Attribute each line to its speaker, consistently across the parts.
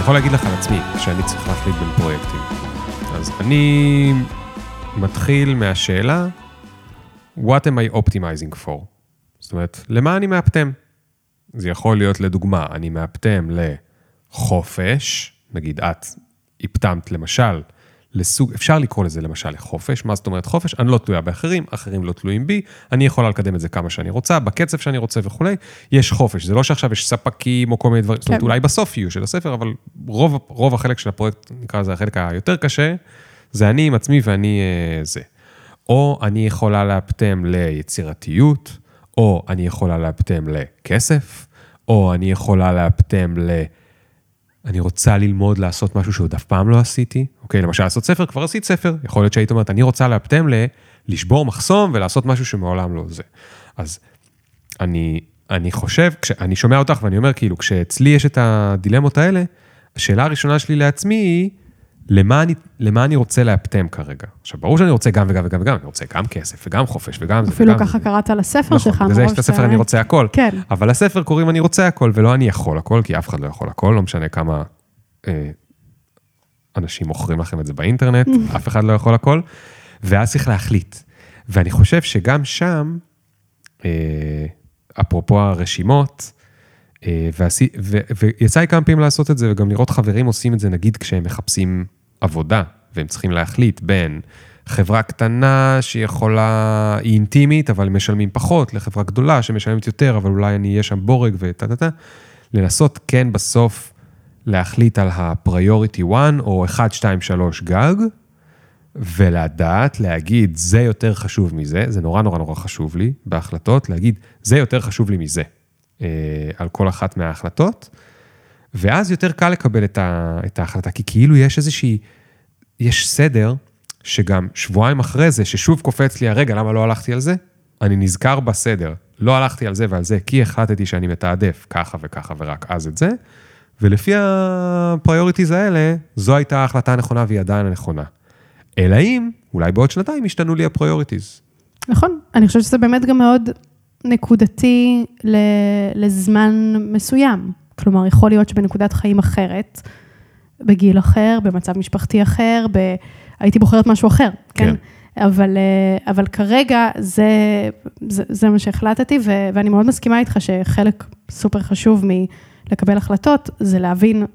Speaker 1: אני יכול להגיד לך על עצמי, שאני צריך להחליט בין פרויקטים. אז אני מתחיל מהשאלה, what am I optimizing for? זאת אומרת, למה אני מאפטם? זה יכול להיות, לדוגמה, אני מאפטם לחופש, נגיד את הפטמת למשל, לסוג, אפשר לקרוא לזה למשל לחופש, מה זאת אומרת חופש? אני לא תלויה באחרים, אחרים לא תלויים בי, אני יכולה לקדם את זה כמה שאני רוצה, בקצב שאני רוצה וכולי, יש חופש, זה לא שעכשיו יש ספקים או כל מיני דברים, כן. זאת אומרת, כן. אולי בסוף יהיו של הספר, אבל רוב, רוב החלק של הפרויקט, נקרא לזה החלק היותר קשה, זה אני עם עצמי ואני אה, זה. או אני יכולה לאפטם ליצירתיות, או אני יכולה לאפטם לכסף, או אני יכולה לאפטם ל... אני רוצה ללמוד לעשות משהו שעוד אף פעם לא עשיתי. אוקיי, למשל לעשות ספר, כבר עשית ספר. יכול להיות שהיית אומרת, אני רוצה לאפטם ל... לשבור מחסום ולעשות משהו שמעולם לא זה. אז אני, אני חושב, כשאני שומע אותך ואני אומר, כאילו, כשאצלי יש את הדילמות האלה, השאלה הראשונה שלי לעצמי היא, למה אני, למה אני רוצה לאפטם כרגע? עכשיו, ברור שאני רוצה גם וגם וגם וגם, אני רוצה גם כסף וגם חופש וגם זה
Speaker 2: אפילו ככה קראת לספר
Speaker 1: נכון,
Speaker 2: שלך.
Speaker 1: נכון, לזה יש את הספר אני רוצה הכל.
Speaker 2: כן.
Speaker 1: אבל לספר קוראים אני רוצה הכל, ולא אני יכול הכל, כי אף אחד לא יכול הכל, לא משנה כמה אה, אנשים מוכרים לכם את זה באינטרנט, אף אחד לא יכול הכל, ואז צריך להחליט. ואני חושב שגם שם, אה, אפרופו הרשימות, אה, ועשי, ו, ויצא לי כמה פעמים לעשות את זה, וגם לראות חברים עושים את זה, נגיד כשהם מחפשים עבודה, והם צריכים להחליט בין חברה קטנה שיכולה, היא אינטימית, אבל משלמים פחות, לחברה גדולה שמשלמת יותר, אבל אולי אני אהיה שם בורג וטה-טה-טה, לנסות כן בסוף להחליט על ה-priority 1 או 1, 2, 3 גג, ולדעת, להגיד, זה יותר חשוב מזה, זה נורא נורא נורא חשוב לי בהחלטות, להגיד, זה יותר חשוב לי מזה, אה, על כל אחת מההחלטות. ואז יותר קל לקבל את, ה, את ההחלטה, כי כאילו יש איזושהי, יש סדר, שגם שבועיים אחרי זה, ששוב קופץ לי הרגע, למה לא הלכתי על זה? אני נזכר בסדר. לא הלכתי על זה ועל זה, כי החלטתי שאני מתעדף ככה וככה ורק אז את זה, ולפי ה priorities האלה, זו הייתה ההחלטה הנכונה והיא עדיין הנכונה. אלא אם, אולי בעוד שנתיים ישתנו לי ה priorities.
Speaker 2: נכון, אני חושבת שזה באמת גם מאוד נקודתי לזמן מסוים. כלומר, יכול להיות שבנקודת חיים אחרת, בגיל אחר, במצב משפחתי אחר, ב... הייתי בוחרת משהו אחר, כן? כן. אבל, אה, אבל כרגע זה, זה, זה מה שהחלטתי, ו, ואני מאוד מסכימה איתך שחלק סופר חשוב מלקבל החלטות, זה להבין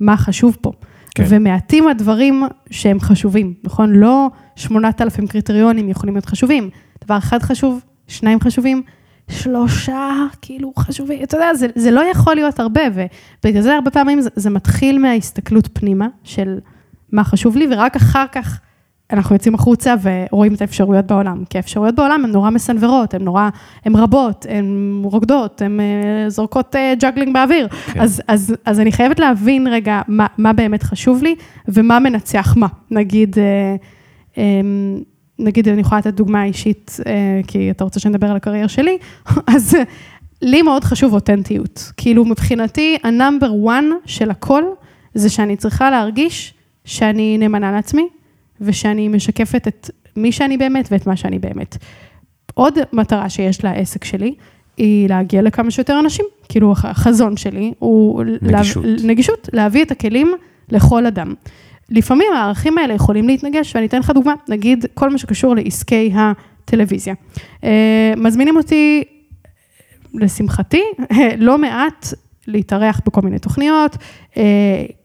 Speaker 2: מה חשוב פה. כן. ומעטים הדברים שהם חשובים, נכון? לא 8,000 קריטריונים יכולים להיות חשובים. דבר אחד חשוב, שניים חשובים, שלושה, כאילו, חשובים, אתה יודע, זה, זה לא יכול להיות הרבה, ובגלל זה הרבה פעמים זה, זה מתחיל מההסתכלות פנימה של מה חשוב לי, ורק אחר כך אנחנו יוצאים החוצה ורואים את האפשרויות בעולם. כי האפשרויות בעולם הן נורא מסנוורות, הן נורא, הן רבות, הן רוקדות, הן אה, זורקות אה, juggling באוויר. כן. אז, אז, אז אני חייבת להבין רגע מה, מה באמת חשוב לי, ומה מנצח מה. נגיד, אה, אמ, נגיד, אני יכולה לתת דוגמה אישית, אה, כי אתה רוצה שנדבר על הקריירה שלי, אז לי מאוד חשוב אותנטיות. כאילו, מבחינתי, ה number 1 של הכל, זה שאני צריכה להרגיש שאני נאמנה לעצמי, ושאני משקפת את מי שאני באמת ואת מה שאני באמת. עוד מטרה שיש לעסק שלי, היא להגיע לכמה שיותר אנשים. כאילו, החזון שלי הוא...
Speaker 1: נגישות.
Speaker 2: לה, נגישות, להביא את הכלים לכל אדם. לפעמים הערכים האלה יכולים להתנגש, ואני אתן לך דוגמה, נגיד כל מה שקשור לעסקי הטלוויזיה. אה, מזמינים אותי, לשמחתי, לא מעט להתארח בכל מיני תוכניות, אה,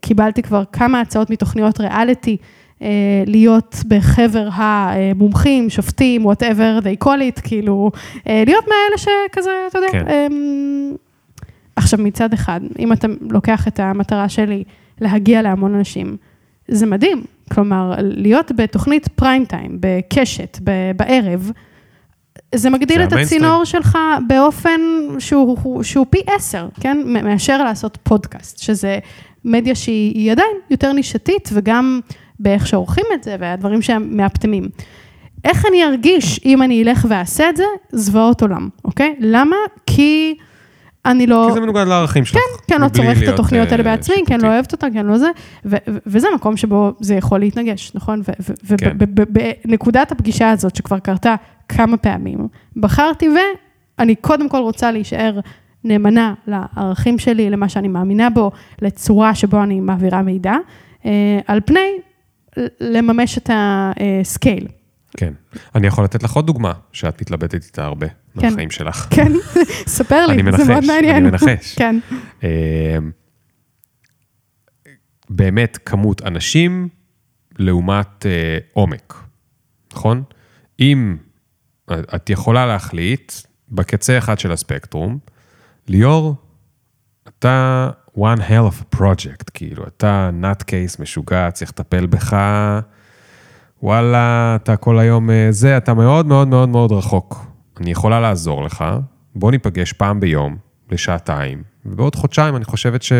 Speaker 2: קיבלתי כבר כמה הצעות מתוכניות ריאליטי. אה, להיות בחבר המומחים, שופטים, whatever they call it, כאילו, להיות מאלה שכזה, אתה יודע. כן. עכשיו, מצד אחד, אם אתה לוקח את המטרה שלי להגיע להמון אנשים, זה מדהים. כלומר, להיות בתוכנית פריים טיים, בקשת, בערב, זה מגדיל את הצינור שלך באופן שהוא, שהוא פי עשר, כן? מאשר לעשות פודקאסט, שזה מדיה שהיא עדיין יותר נישתית, וגם באיך שעורכים את זה, והדברים שהם מאפטמים. איך אני ארגיש אם אני אלך ואעשה את זה? זוועות עולם, אוקיי? למה? כי... אני לא...
Speaker 1: כי זה מנוגד לערכים שלך.
Speaker 2: כן, כן, לא צורכת את התוכניות האלה אה, בעצמי, כן, לא אוהבת אותן, כן, לא זה, וזה מקום שבו זה יכול להתנגש, נכון? ובנקודת הפגישה הזאת, שכבר קרתה כמה פעמים, בחרתי ואני קודם כל רוצה להישאר נאמנה לערכים שלי, למה שאני מאמינה בו, לצורה שבו אני מעבירה מידע, אה, על פני לממש את הסקייל.
Speaker 1: כן. אני יכול לתת לך עוד דוגמה, שאת מתלבטת איתה הרבה
Speaker 2: כן.
Speaker 1: מהחיים שלך.
Speaker 2: כן, ספר לי,
Speaker 1: אני מנחש,
Speaker 2: זה מאוד מעניין.
Speaker 1: אני מנחש.
Speaker 2: כן,
Speaker 1: אה, באמת כמות אנשים לעומת אה, עומק, נכון? אם את יכולה להחליט בקצה אחד של הספקטרום, ליאור, אתה one hell of a project, כאילו, אתה nut case משוגע, צריך לטפל בך, וואלה, אתה כל היום אה, זה, אתה מאוד מאוד מאוד מאוד רחוק. אני יכולה לעזור לך, בוא ניפגש פעם ביום, לשעתיים, ובעוד חודשיים אני חושבת ש...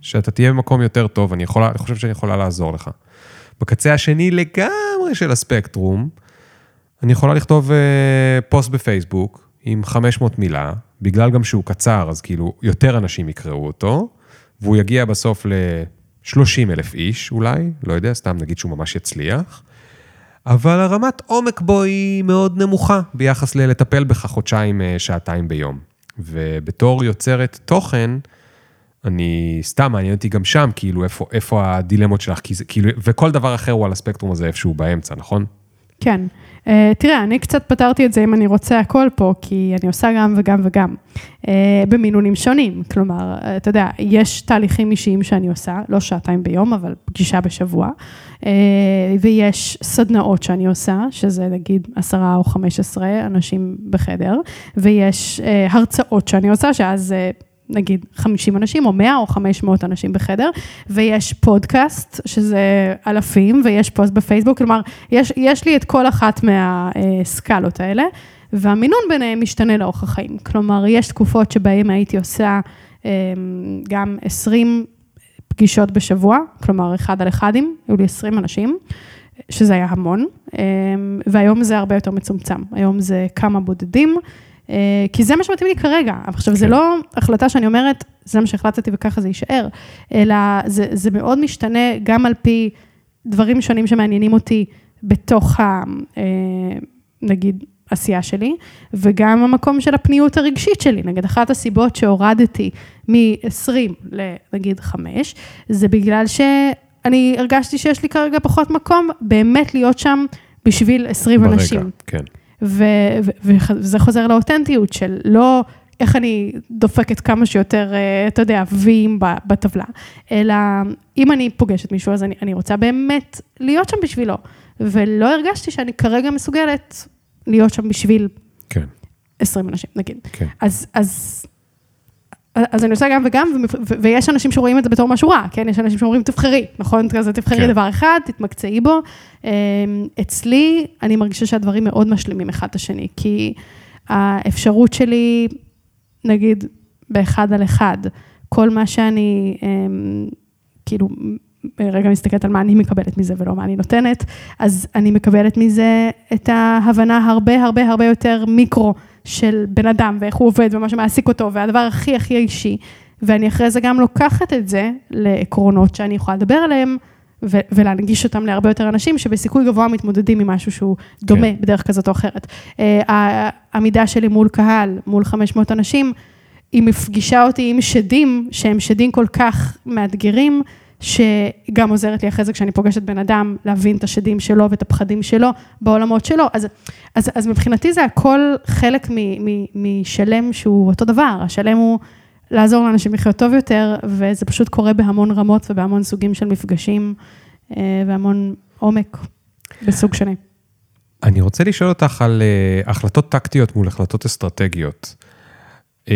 Speaker 1: שאתה תהיה במקום יותר טוב, אני, יכולה, אני חושב שאני יכולה לעזור לך. בקצה השני לגמרי של הספקטרום, אני יכולה לכתוב uh, פוסט בפייסבוק עם 500 מילה, בגלל גם שהוא קצר, אז כאילו יותר אנשים יקראו אותו, והוא יגיע בסוף ל-30 אלף איש אולי, לא יודע, סתם נגיד שהוא ממש יצליח, אבל הרמת עומק בו היא מאוד נמוכה ביחס ללטפל בך חודשיים, uh, שעתיים ביום. ובתור יוצרת תוכן, אני, סתם מעניין אותי גם שם, כאילו, איפה, איפה הדילמות שלך, כי זה, כאילו, וכל דבר אחר הוא על הספקטרום הזה איפשהו באמצע, נכון?
Speaker 2: כן. Uh, תראה, אני קצת פתרתי את זה אם אני רוצה הכל פה, כי אני עושה גם וגם וגם, uh, במינונים שונים. כלומר, uh, אתה יודע, יש תהליכים אישיים שאני עושה, לא שעתיים ביום, אבל פגישה בשבוע, uh, ויש סדנאות שאני עושה, שזה נגיד עשרה או חמש עשרה אנשים בחדר, ויש uh, הרצאות שאני עושה, שאז... Uh, נגיד 50 אנשים, או 100 או 500 אנשים בחדר, ויש פודקאסט, שזה אלפים, ויש פוסט בפייסבוק, כלומר, יש, יש לי את כל אחת מהסקלות האלה, והמינון ביניהם משתנה לאורך החיים. כלומר, יש תקופות שבהן הייתי עושה אמ, גם 20 פגישות בשבוע, כלומר, אחד על אחדים, היו לי 20 אנשים. שזה היה המון, אמ, והיום זה הרבה יותר מצומצם. היום זה כמה בודדים, כי זה מה שמתאים לי כרגע. עכשיו, כן. זה לא החלטה שאני אומרת, זה מה שהחלטתי וככה זה יישאר, אלא זה, זה מאוד משתנה גם על פי דברים שונים שמעניינים אותי בתוך ה... אה, נגיד, עשייה שלי, וגם המקום של הפניות הרגשית שלי. נגיד, אחת הסיבות שהורדתי מ-20 לנגיד 5, זה בגלל שאני הרגשתי שיש לי כרגע פחות מקום באמת להיות שם בשביל 20
Speaker 1: ברגע,
Speaker 2: אנשים.
Speaker 1: כן.
Speaker 2: וזה חוזר לאותנטיות של לא איך אני דופקת כמה שיותר, אה, אתה יודע, ויים בטבלה, אלא אם אני פוגשת מישהו, אז אני, אני רוצה באמת להיות שם בשבילו. ולא הרגשתי שאני כרגע מסוגלת להיות שם בשביל
Speaker 1: כן.
Speaker 2: 20 אנשים, נגיד.
Speaker 1: כן.
Speaker 2: אז, אז אז אני עושה גם וגם, ויש אנשים שרואים את זה בתור משהו רע, כן? יש אנשים שאומרים, תבחרי, נכון? כזה, תבחרי כן. דבר אחד, תתמקצעי בו. אמ, אצלי, אני מרגישה שהדברים מאוד משלימים אחד את השני, כי האפשרות שלי, נגיד, באחד על אחד, כל מה שאני, אמ, כאילו, רגע מסתכלת על מה אני מקבלת מזה ולא מה אני נותנת, אז אני מקבלת מזה את ההבנה הרבה הרבה הרבה יותר מיקרו. של בן אדם ואיך הוא עובד ומה שמעסיק אותו, והדבר הכי הכי אישי, ואני אחרי זה גם לוקחת את זה לעקרונות שאני יכולה לדבר עליהם. ו- ולהנגיש אותם להרבה יותר אנשים שבסיכוי גבוה מתמודדים עם משהו שהוא דומה כן. בדרך כזאת או אחרת. Uh, העמידה שלי מול קהל, מול 500 אנשים, היא מפגישה אותי עם שדים, שהם שדים כל כך מאתגרים, שגם עוזרת לי אחרי זה כשאני פוגשת בן אדם, להבין את השדים שלו ואת הפחדים שלו בעולמות שלו. אז, אז, אז מבחינתי זה הכל חלק משלם שהוא אותו דבר, השלם הוא לעזור לאנשים לחיות טוב יותר, וזה פשוט קורה בהמון רמות ובהמון סוגים של מפגשים, אה, והמון עומק בסוג שני.
Speaker 1: אני רוצה לשאול אותך על אה, החלטות טקטיות מול החלטות אסטרטגיות. אה,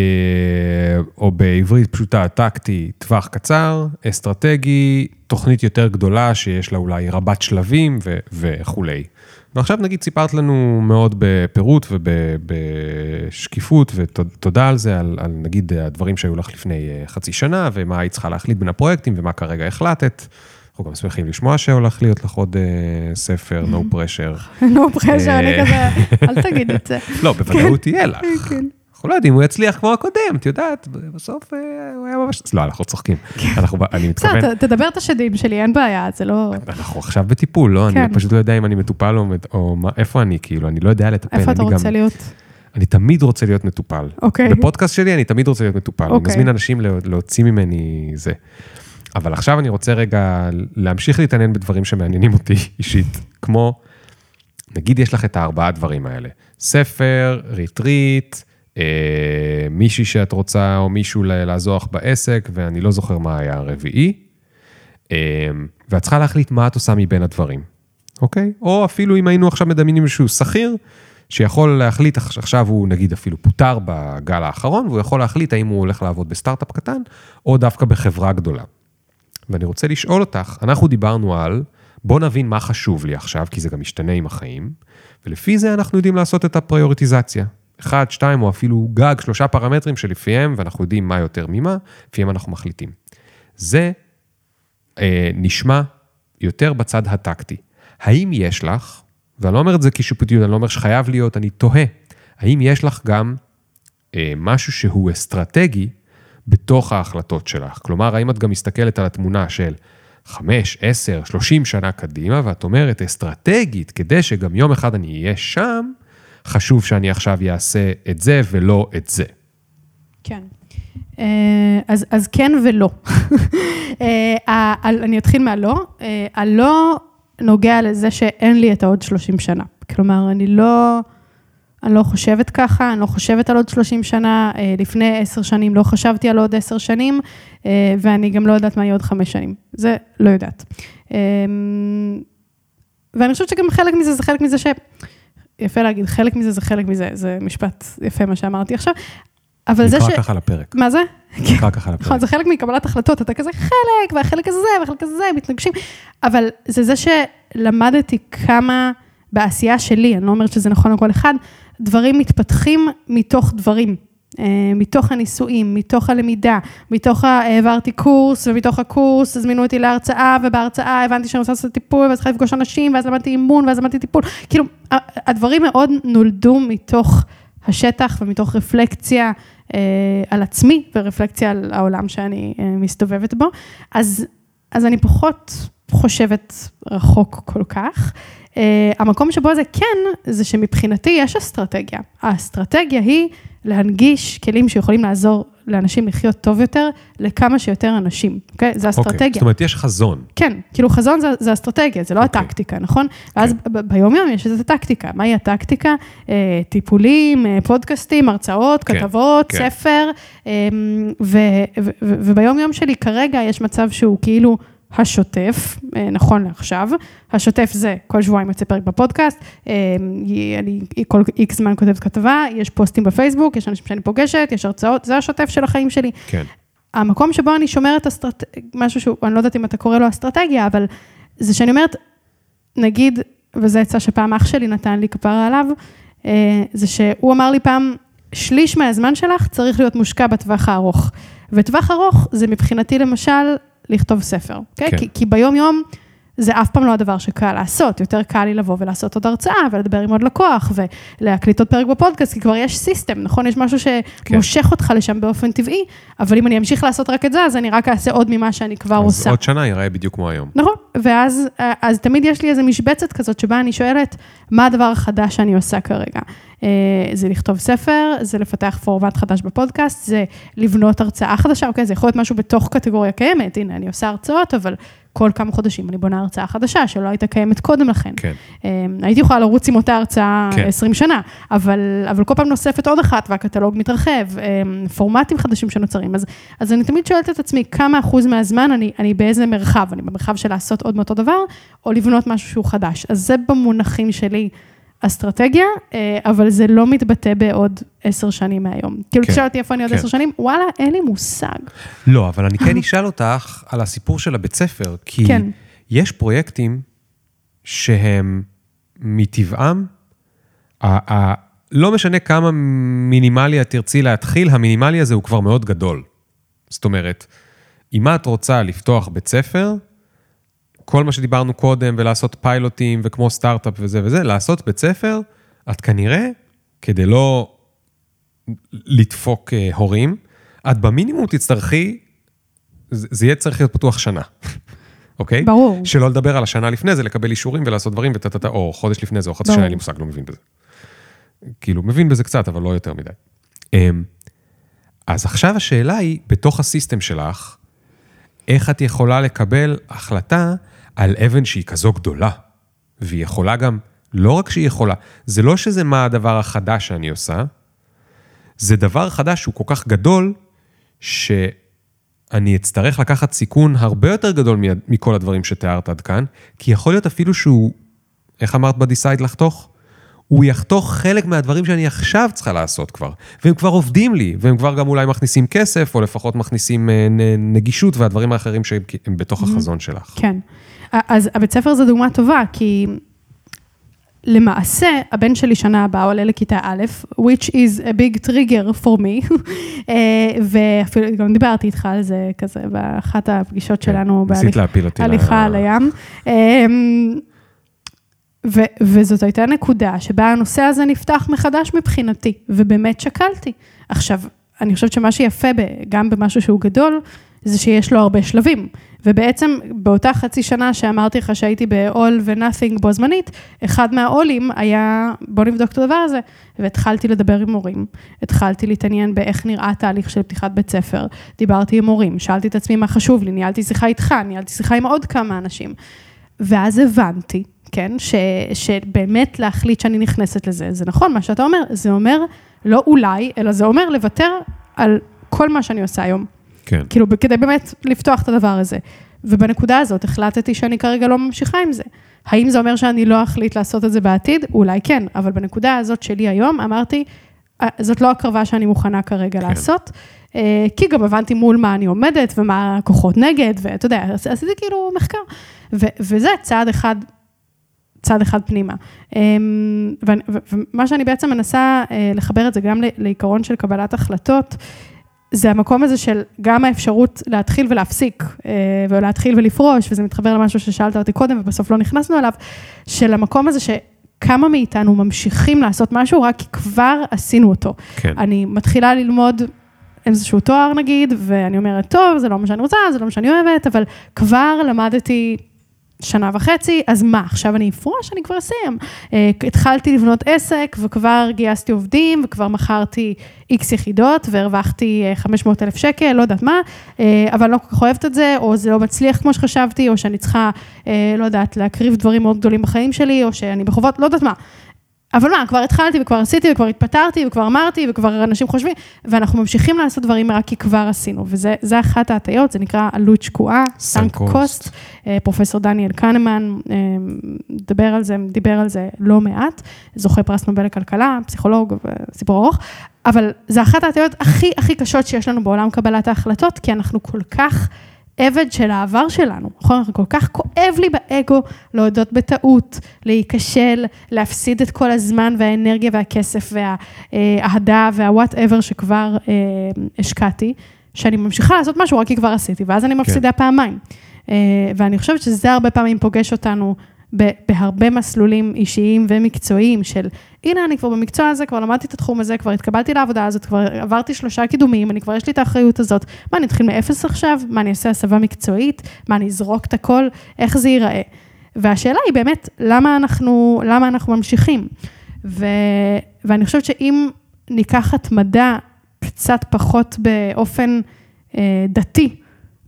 Speaker 1: או בעברית פשוטה, טקטי, טווח קצר, אסטרטגי, תוכנית יותר גדולה שיש לה אולי רבת שלבים ו- וכולי. ועכשיו נגיד סיפרת לנו מאוד בפירוט ובשקיפות, ותודה על זה, על, על נגיד הדברים שהיו לך לפני אה, חצי שנה, ומה היית צריכה להחליט בין הפרויקטים, ומה כרגע החלטת. אנחנו גם שמחים לשמוע שהולך להיות לך עוד uh, ספר, no pressure.
Speaker 2: no pressure, אני כזה, אל תגיד את זה.
Speaker 1: לא, בוודאות יהיה לך. כן. אנחנו לא יודעים, הוא יצליח כמו הקודם, את יודעת, בסוף אה, הוא היה ממש... לא, אנחנו צוחקים. אנחנו, אני מתכוון...
Speaker 2: בסדר, תדבר את השדים שלי, אין בעיה, זה לא...
Speaker 1: אנחנו עכשיו בטיפול, לא? אני כן. פשוט לא יודע אם אני מטופל או איפה אני, כאילו, אני לא יודע לטפל.
Speaker 2: איפה אתה רוצה להיות?
Speaker 1: אני תמיד רוצה להיות מטופל.
Speaker 2: אוקיי.
Speaker 1: בפודקאסט שלי אני תמיד רוצה להיות מטופל. אני
Speaker 2: אוקיי.
Speaker 1: מזמין אנשים לה- להוציא ממני זה. אבל עכשיו אני רוצה רגע להמשיך להתעניין בדברים שמעניינים אותי אישית, כמו, נגיד יש לך את הארבעה דברים האלה, ספר, ריטריט, מישהי שאת רוצה או מישהו ל- לעזור לך בעסק, ואני לא זוכר מה היה הרביעי, אה, ואת צריכה להחליט מה את עושה מבין הדברים, אוקיי? או אפילו אם היינו עכשיו מדמיינים איזשהו שכיר, שיכול להחליט, עכשיו הוא נגיד אפילו פוטר בגל האחרון, והוא יכול להחליט האם הוא הולך לעבוד בסטארט-אפ קטן, או דווקא בחברה גדולה. ואני רוצה לשאול אותך, אנחנו דיברנו על, בוא נבין מה חשוב לי עכשיו, כי זה גם משתנה עם החיים, ולפי זה אנחנו יודעים לעשות את הפריוריטיזציה. אחד, שתיים, או אפילו גג, שלושה פרמטרים שלפיהם, ואנחנו יודעים מה יותר ממה, לפיהם אנחנו מחליטים. זה אה, נשמע יותר בצד הטקטי. האם יש לך, ואני לא אומר את זה כשיפוטיות, אני לא אומר שחייב להיות, אני תוהה, האם יש לך גם אה, משהו שהוא אסטרטגי בתוך ההחלטות שלך? כלומר, האם את גם מסתכלת על התמונה של 5, 10, 30 שנה קדימה, ואת אומרת, אסטרטגית, כדי שגם יום אחד אני אהיה שם, חשוב שאני עכשיו אעשה את זה ולא את זה.
Speaker 2: כן. אה, אז, אז כן ולא. אה, אני אתחיל מהלא. אה, הלא נוגע לזה שאין לי את העוד 30 שנה. כלומר, אני לא, אני לא חושבת ככה, אני לא חושבת על עוד 30 שנה. לפני 10 שנים לא חשבתי על עוד 10 שנים, ואני גם לא יודעת מה יהיה עוד 5 שנים. זה לא יודעת. ואני חושבת שגם חלק מזה זה חלק מזה ש... יפה להגיד, חלק מזה זה חלק מזה, זה משפט יפה מה שאמרתי עכשיו. אבל זה ש...
Speaker 1: נקרא ככה לפרק.
Speaker 2: מה זה?
Speaker 1: נקרא ככה לפרק.
Speaker 2: נכון, זה חלק מקבלת החלטות, אתה כזה חלק, והחלק הזה, והחלק הזה, מתנגשים, אבל זה זה שלמדתי כמה בעשייה שלי, אני לא אומרת שזה נכון לכל אחד, דברים מתפתחים מתוך דברים. אה, מתוך הניסויים, מתוך הלמידה, מתוך. העברתי קורס, ומתוך הקורס הזמינו אותי להרצאה, ובהרצאה הבנתי שאני רוצה לעשות טיפול, ואז צריכה לפגוש אנשים, ואז למדתי אימון, ואז למדתי טיפול. כאילו, הדברים מאוד נולדו מתוך השטח ומתוך רפלקציה אה, על עצמי, ורפלקציה על העולם שאני אה, מסתובבת בו. אז, אז אני פחות חושבת רחוק כל כך. אה, המקום שבו זה כן, זה שמבחינתי יש אסטרטגיה. האסטרטגיה היא להנגיש כלים שיכולים לעזור לאנשים לחיות טוב יותר, לכמה שיותר אנשים, אוקיי? זה
Speaker 1: אוקיי,
Speaker 2: אסטרטגיה.
Speaker 1: זאת אומרת, יש חזון.
Speaker 2: כן, כאילו חזון זה, זה אסטרטגיה, זה לא
Speaker 1: אוקיי.
Speaker 2: הטקטיקה, נכון? ואז
Speaker 1: כן.
Speaker 2: ב- ביום-יום יש איזו טקטיקה. מהי הטקטיקה? אה, טיפולים, אה, פודקאסטים, הרצאות,
Speaker 1: כן,
Speaker 2: כתבות,
Speaker 1: כן.
Speaker 2: ספר, אה, ו- וביום-יום שלי כרגע יש מצב שהוא כאילו השוטף, אה, נכון לעכשיו. השוטף זה כל שבועיים יוצא פרק בפודקאסט, אה, אני כל איקס זמן כותבת כתבה, יש פוסטים בפייסבוק, יש אנשים שאני פוגשת, יש הרצאות, זה השוטף של החיים שלי.
Speaker 1: כן.
Speaker 2: המקום שבו אני שומרת אסטרט... משהו שהוא, אני לא יודעת אם אתה קורא לו אסטרטגיה, אבל זה שאני אומרת, נגיד, וזו עצה שפעם אח שלי נתן לי כפרה עליו, אה, זה שהוא אמר לי פעם, שליש מהזמן שלך צריך להיות מושקע בטווח הארוך. וטווח ארוך זה מבחינתי למשל לכתוב ספר, okay?
Speaker 1: כן.
Speaker 2: כי, כי ביום-יום זה אף פעם לא הדבר שקל לעשות, יותר קל לי לבוא ולעשות עוד הרצאה ולדבר עם עוד לקוח ולהקליט עוד פרק בפודקאסט, כי כבר יש סיסטם, נכון? יש משהו שמושך
Speaker 1: כן.
Speaker 2: אותך לשם באופן טבעי, אבל אם אני אמשיך לעשות רק את זה, אז אני רק אעשה עוד ממה שאני כבר
Speaker 1: אז
Speaker 2: עושה.
Speaker 1: עוד שנה ייראה בדיוק כמו היום.
Speaker 2: נכון, ואז אז תמיד יש לי איזו משבצת כזאת שבה אני שואלת, מה הדבר החדש שאני עושה כרגע? אה, זה לכתוב ספר, זה לפתח פורמט חדש בפודקאסט, זה לבנות הרצאה חדשה, אוקיי, זה יכול להיות משהו בתוך קטגוריה קיימת, הנה, אני עושה הרצאות, אבל כל כמה חודשים אני בונה הרצאה חדשה שלא הייתה קיימת קודם לכן.
Speaker 1: כן.
Speaker 2: אה, הייתי יכולה לרוץ עם אותה הרצאה
Speaker 1: כן.
Speaker 2: 20 שנה, אבל, אבל כל פעם נוספת עוד אחת והקטלוג מתרחב, אה, פורמטים חדשים שנוצרים. אז, אז אני תמיד שואלת את עצמי, כמה אחוז מהזמן אני, אני באיזה מרחב? אני במרחב של לעשות עוד מאותו דבר, או לבנות משהו שהוא חדש. אז זה במונחים שלי אסטרטגיה, אה, אבל זה לא מתבטא בעוד עשר שנים מהיום. כאילו,
Speaker 1: כן,
Speaker 2: תשאל אותי איפה אני עוד
Speaker 1: כן.
Speaker 2: עשר שנים, וואלה, אין לי מושג.
Speaker 1: לא, אבל אני כן אשאל אותך על הסיפור של הבית ספר, כי
Speaker 2: כן.
Speaker 1: יש פרויקטים שהם מטבעם, לא משנה כמה מינימלי את תרצי להתחיל, המינימלי הזה הוא כבר מאוד גדול. זאת אומרת, אם את רוצה לפתוח בית ספר, כל מה שדיברנו קודם, ולעשות פיילוטים, וכמו סטארט-אפ וזה וזה, לעשות בית ספר, את כנראה, כדי לא לדפוק אה, הורים, את במינימום תצטרכי, זה זה יהיה צריך להיות פתוח שנה, אוקיי?
Speaker 2: ברור.
Speaker 1: שלא לדבר על השנה לפני זה, לקבל אישורים ולעשות דברים, וטטטה, או חודש לפני זה, או חצי. שנה, אין לי מושג, לא מבין בזה. כאילו, מבין בזה קצת, אבל לא יותר מדי. אמ, אז עכשיו השאלה היא, בתוך הסיסטם שלך, איך את יכולה לקבל החלטה על אבן שהיא כזו גדולה, והיא יכולה גם, לא רק שהיא יכולה, זה לא שזה מה הדבר החדש שאני עושה, זה דבר חדש שהוא כל כך גדול, שאני אצטרך לקחת סיכון הרבה יותר גדול מכל הדברים שתיארת עד כאן, כי יכול להיות אפילו שהוא, איך אמרת בדיסייד לחתוך? הוא יחתוך חלק מהדברים שאני עכשיו צריכה לעשות כבר, והם כבר עובדים לי, והם כבר גם אולי מכניסים כסף, או לפחות מכניסים אה, נגישות והדברים האחרים שהם בתוך החזון שלך.
Speaker 2: כן. אז הבית ספר זה דוגמה טובה, כי למעשה, הבן שלי שנה הבאה עולה לכיתה א', which is a big trigger for me, אה, ואפילו גם דיברתי איתך על זה כזה באחת הפגישות כן, שלנו, בהליכה על הים. אמ, ו- וזאת הייתה נקודה שבה הנושא הזה נפתח מחדש מבחינתי, ובאמת שקלתי. עכשיו, אני חושבת שמה שיפה גם במשהו שהוא גדול, זה שיש לו הרבה שלבים. ובעצם באותה חצי שנה שאמרתי לך שהייתי ב-all ו-nothing בו זמנית, אחד מהעולים היה, בוא נבדוק את הדבר הזה. והתחלתי לדבר עם מורים, התחלתי להתעניין באיך נראה תהליך של פתיחת בית ספר, דיברתי עם מורים, שאלתי את עצמי מה חשוב לי, ניהלתי שיחה איתך, ניהלתי שיחה עם עוד כמה אנשים. ואז הבנתי, כן, ש, שבאמת להחליט שאני נכנסת לזה, זה נכון מה שאתה אומר, זה אומר לא אולי, אלא זה אומר לוותר על כל מה שאני עושה היום.
Speaker 1: כן.
Speaker 2: כאילו, כדי באמת לפתוח את הדבר הזה. ובנקודה הזאת החלטתי שאני כרגע לא ממשיכה עם זה. האם זה אומר שאני לא אחליט לעשות את זה בעתיד? אולי כן, אבל בנקודה הזאת שלי היום, אמרתי, אה, זאת לא הקרבה שאני מוכנה כרגע כן. לעשות, אה, כי גם הבנתי מול מה אני עומדת ומה הכוחות נגד, ואתה יודע, עשיתי כאילו מחקר. ו- וזה צעד אחד, צעד אחד פנימה. אמ, ומה שאני בעצם מנסה אה, לחבר את זה גם לעיקרון של קבלת החלטות, זה המקום הזה של גם האפשרות להתחיל ולהפסיק, אה, ולהתחיל ולפרוש, וזה מתחבר למשהו ששאלת אותי קודם ובסוף לא נכנסנו אליו, של המקום הזה שכמה מאיתנו ממשיכים לעשות משהו רק כי כבר עשינו אותו.
Speaker 1: כן.
Speaker 2: אני מתחילה ללמוד איזשהו תואר נגיד, ואני אומרת, טוב, זה לא מה שאני רוצה, זה לא מה שאני אוהבת, אבל כבר למדתי שנה וחצי, אז מה, עכשיו אני אפרוש, אני כבר אסיים. אה, התחלתי לבנות עסק וכבר גייסתי עובדים וכבר מכרתי איקס יחידות והרווחתי 500 אה, אלף שקל, לא יודעת מה, אה, אבל לא כל כך אוהבת את זה, או זה לא מצליח כמו שחשבתי, או שאני צריכה, לא יודעת, להקריב דברים מאוד גדולים בחיים שלי, או שאני בחובות, לא יודעת מה. אבל מה, כבר התחלתי וכבר עשיתי וכבר התפטרתי וכבר אמרתי וכבר אנשים חושבים, ואנחנו ממשיכים לעשות דברים רק כי כבר עשינו, וזה אחת ההטיות, זה נקרא עלות שקועה, סאנק קוסט. פרופסור דניאל קנמן אה, דיבר על זה, דיבר על זה לא מעט, זוכה פרס נובל לכלכלה, פסיכולוג, סיפור ארוך, אבל זה אחת ההטיות הכי הכי קשות שיש לנו בעולם קבלת ההחלטות, כי אנחנו כל כך... עבד של העבר שלנו, נכון? כל כך כואב לי באגו להודות בטעות, להיכשל, להפסיד את כל הזמן והאנרגיה והכסף והאהדה והוואטאבר שכבר אה, השקעתי, שאני ממשיכה לעשות משהו רק כי כבר עשיתי, ואז אני מפסידה כן. פעמיים. אה, ואני חושבת שזה הרבה פעמים פוגש אותנו בהרבה מסלולים אישיים ומקצועיים של, הנה, אני כבר במקצוע הזה, כבר למדתי את התחום הזה, כבר התקבלתי לעבודה הזאת, כבר עברתי שלושה קידומים, אני כבר יש לי את האחריות הזאת. מה, אני אתחיל מאפס עכשיו? מה, אני אעשה הסבה מקצועית? מה, אני אזרוק את הכל? איך זה ייראה? והשאלה היא באמת, למה אנחנו, למה אנחנו ממשיכים? ו, ואני חושבת שאם ניקח התמדה קצת פחות באופן אה, דתי,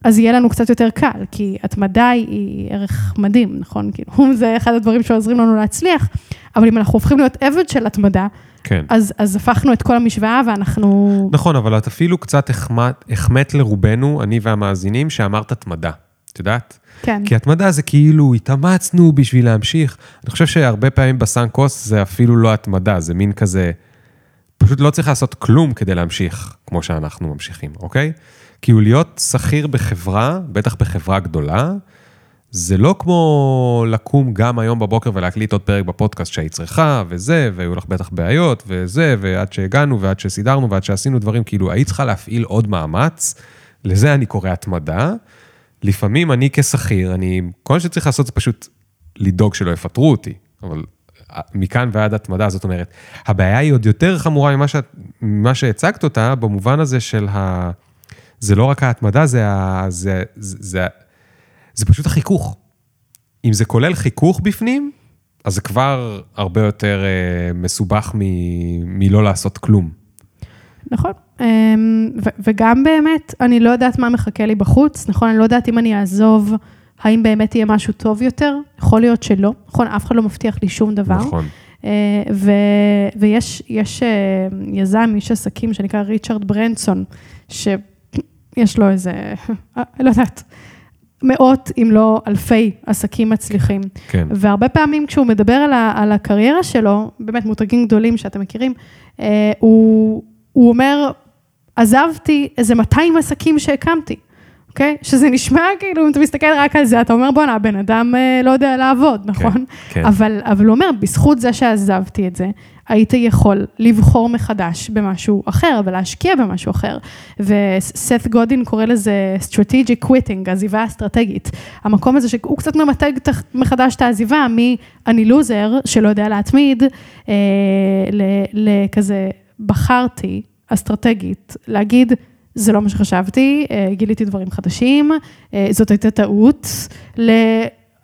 Speaker 2: אז יהיה לנו קצת יותר קל, כי התמדה היא ערך מדהים, נכון? כאילו, זה אחד הדברים שעוזרים לנו להצליח, אבל אם אנחנו הופכים להיות עבד של התמדה,
Speaker 1: כן.
Speaker 2: אז, אז הפכנו את כל המשוואה ואנחנו...
Speaker 1: נכון, אבל את אפילו קצת החמאת, החמאת לרובנו, אני והמאזינים, שאמרת התמדה, את יודעת?
Speaker 2: כן.
Speaker 1: כי התמדה זה כאילו, התאמצנו בשביל להמשיך. אני חושב שהרבה פעמים בסאנקוס זה אפילו לא התמדה, זה מין כזה, פשוט לא צריך לעשות כלום כדי להמשיך, כמו שאנחנו ממשיכים, אוקיי? כאילו להיות שכיר בחברה, בטח בחברה גדולה, זה לא כמו לקום גם היום בבוקר ולהקליט עוד פרק בפודקאסט שהיית צריכה, וזה, והיו לך בטח בעיות, וזה, ועד שהגענו, ועד שסידרנו, ועד שעשינו דברים, כאילו, היית צריכה להפעיל עוד מאמץ, לזה אני קורא התמדה. לפעמים אני כשכיר, אני, כל מה שצריך לעשות זה פשוט לדאוג שלא יפטרו אותי, אבל מכאן ועד התמדה, זאת אומרת, הבעיה היא עוד יותר חמורה ממה, שאת, ממה שהצגת אותה, במובן הזה של ה... זה לא רק ההתמדה, זה, ה, זה, זה, זה, זה פשוט החיכוך. אם זה כולל חיכוך בפנים, אז זה כבר הרבה יותר אה, מסובך מ- מלא לעשות כלום.
Speaker 2: נכון. אמ, ו- וגם באמת, אני לא יודעת מה מחכה לי בחוץ, נכון? אני לא יודעת אם אני אעזוב, האם באמת יהיה משהו טוב יותר? יכול להיות שלא, נכון? אף אחד לא מבטיח לי שום דבר.
Speaker 1: נכון.
Speaker 2: אה, ו- ויש יש, אה, יזם, איש עסקים שנקרא ריצ'רד ברנסון, שיש לו איזה, אה, לא יודעת, מאות אם לא אלפי עסקים מצליחים.
Speaker 1: כן.
Speaker 2: והרבה פעמים כשהוא מדבר על, ה- על הקריירה שלו, באמת מותגים גדולים שאתם מכירים, הוא, הוא אומר, עזבתי איזה 200 עסקים שהקמתי, אוקיי? שזה נשמע כאילו, אם אתה מסתכל רק על זה, אתה אומר, בואנה, הבן אדם אה, לא יודע לעבוד, נכון?
Speaker 1: כן.
Speaker 2: אבל, אבל הוא אומר, בזכות זה שעזבתי את זה, היית יכול לבחור מחדש במשהו אחר ולהשקיע במשהו אחר. וסת גודין קורא לזה strategic quitting, עזיבה אסטרטגית. המקום הזה שהוא קצת ממתג מחדש את העזיבה מ"אני לוזר", שלא יודע להתמיד, אה, לכזה, בחרתי אסטרטגית להגיד, זה לא מה שחשבתי, אה, גיליתי דברים חדשים, אה, זאת הייתה טעות, ל...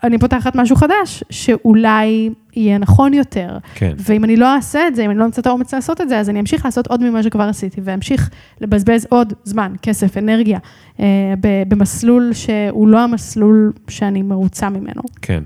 Speaker 2: אני פותחת משהו חדש, שאולי יהיה נכון יותר.
Speaker 1: כן.
Speaker 2: ואם אני לא אעשה את זה, אם אני לא אמצא את האומץ לעשות את זה, אז אני אמשיך לעשות עוד ממה שכבר עשיתי, ואמשיך לבזבז עוד זמן, כסף, אנרגיה, אה, במסלול שהוא לא המסלול שאני מרוצה ממנו.
Speaker 1: כן.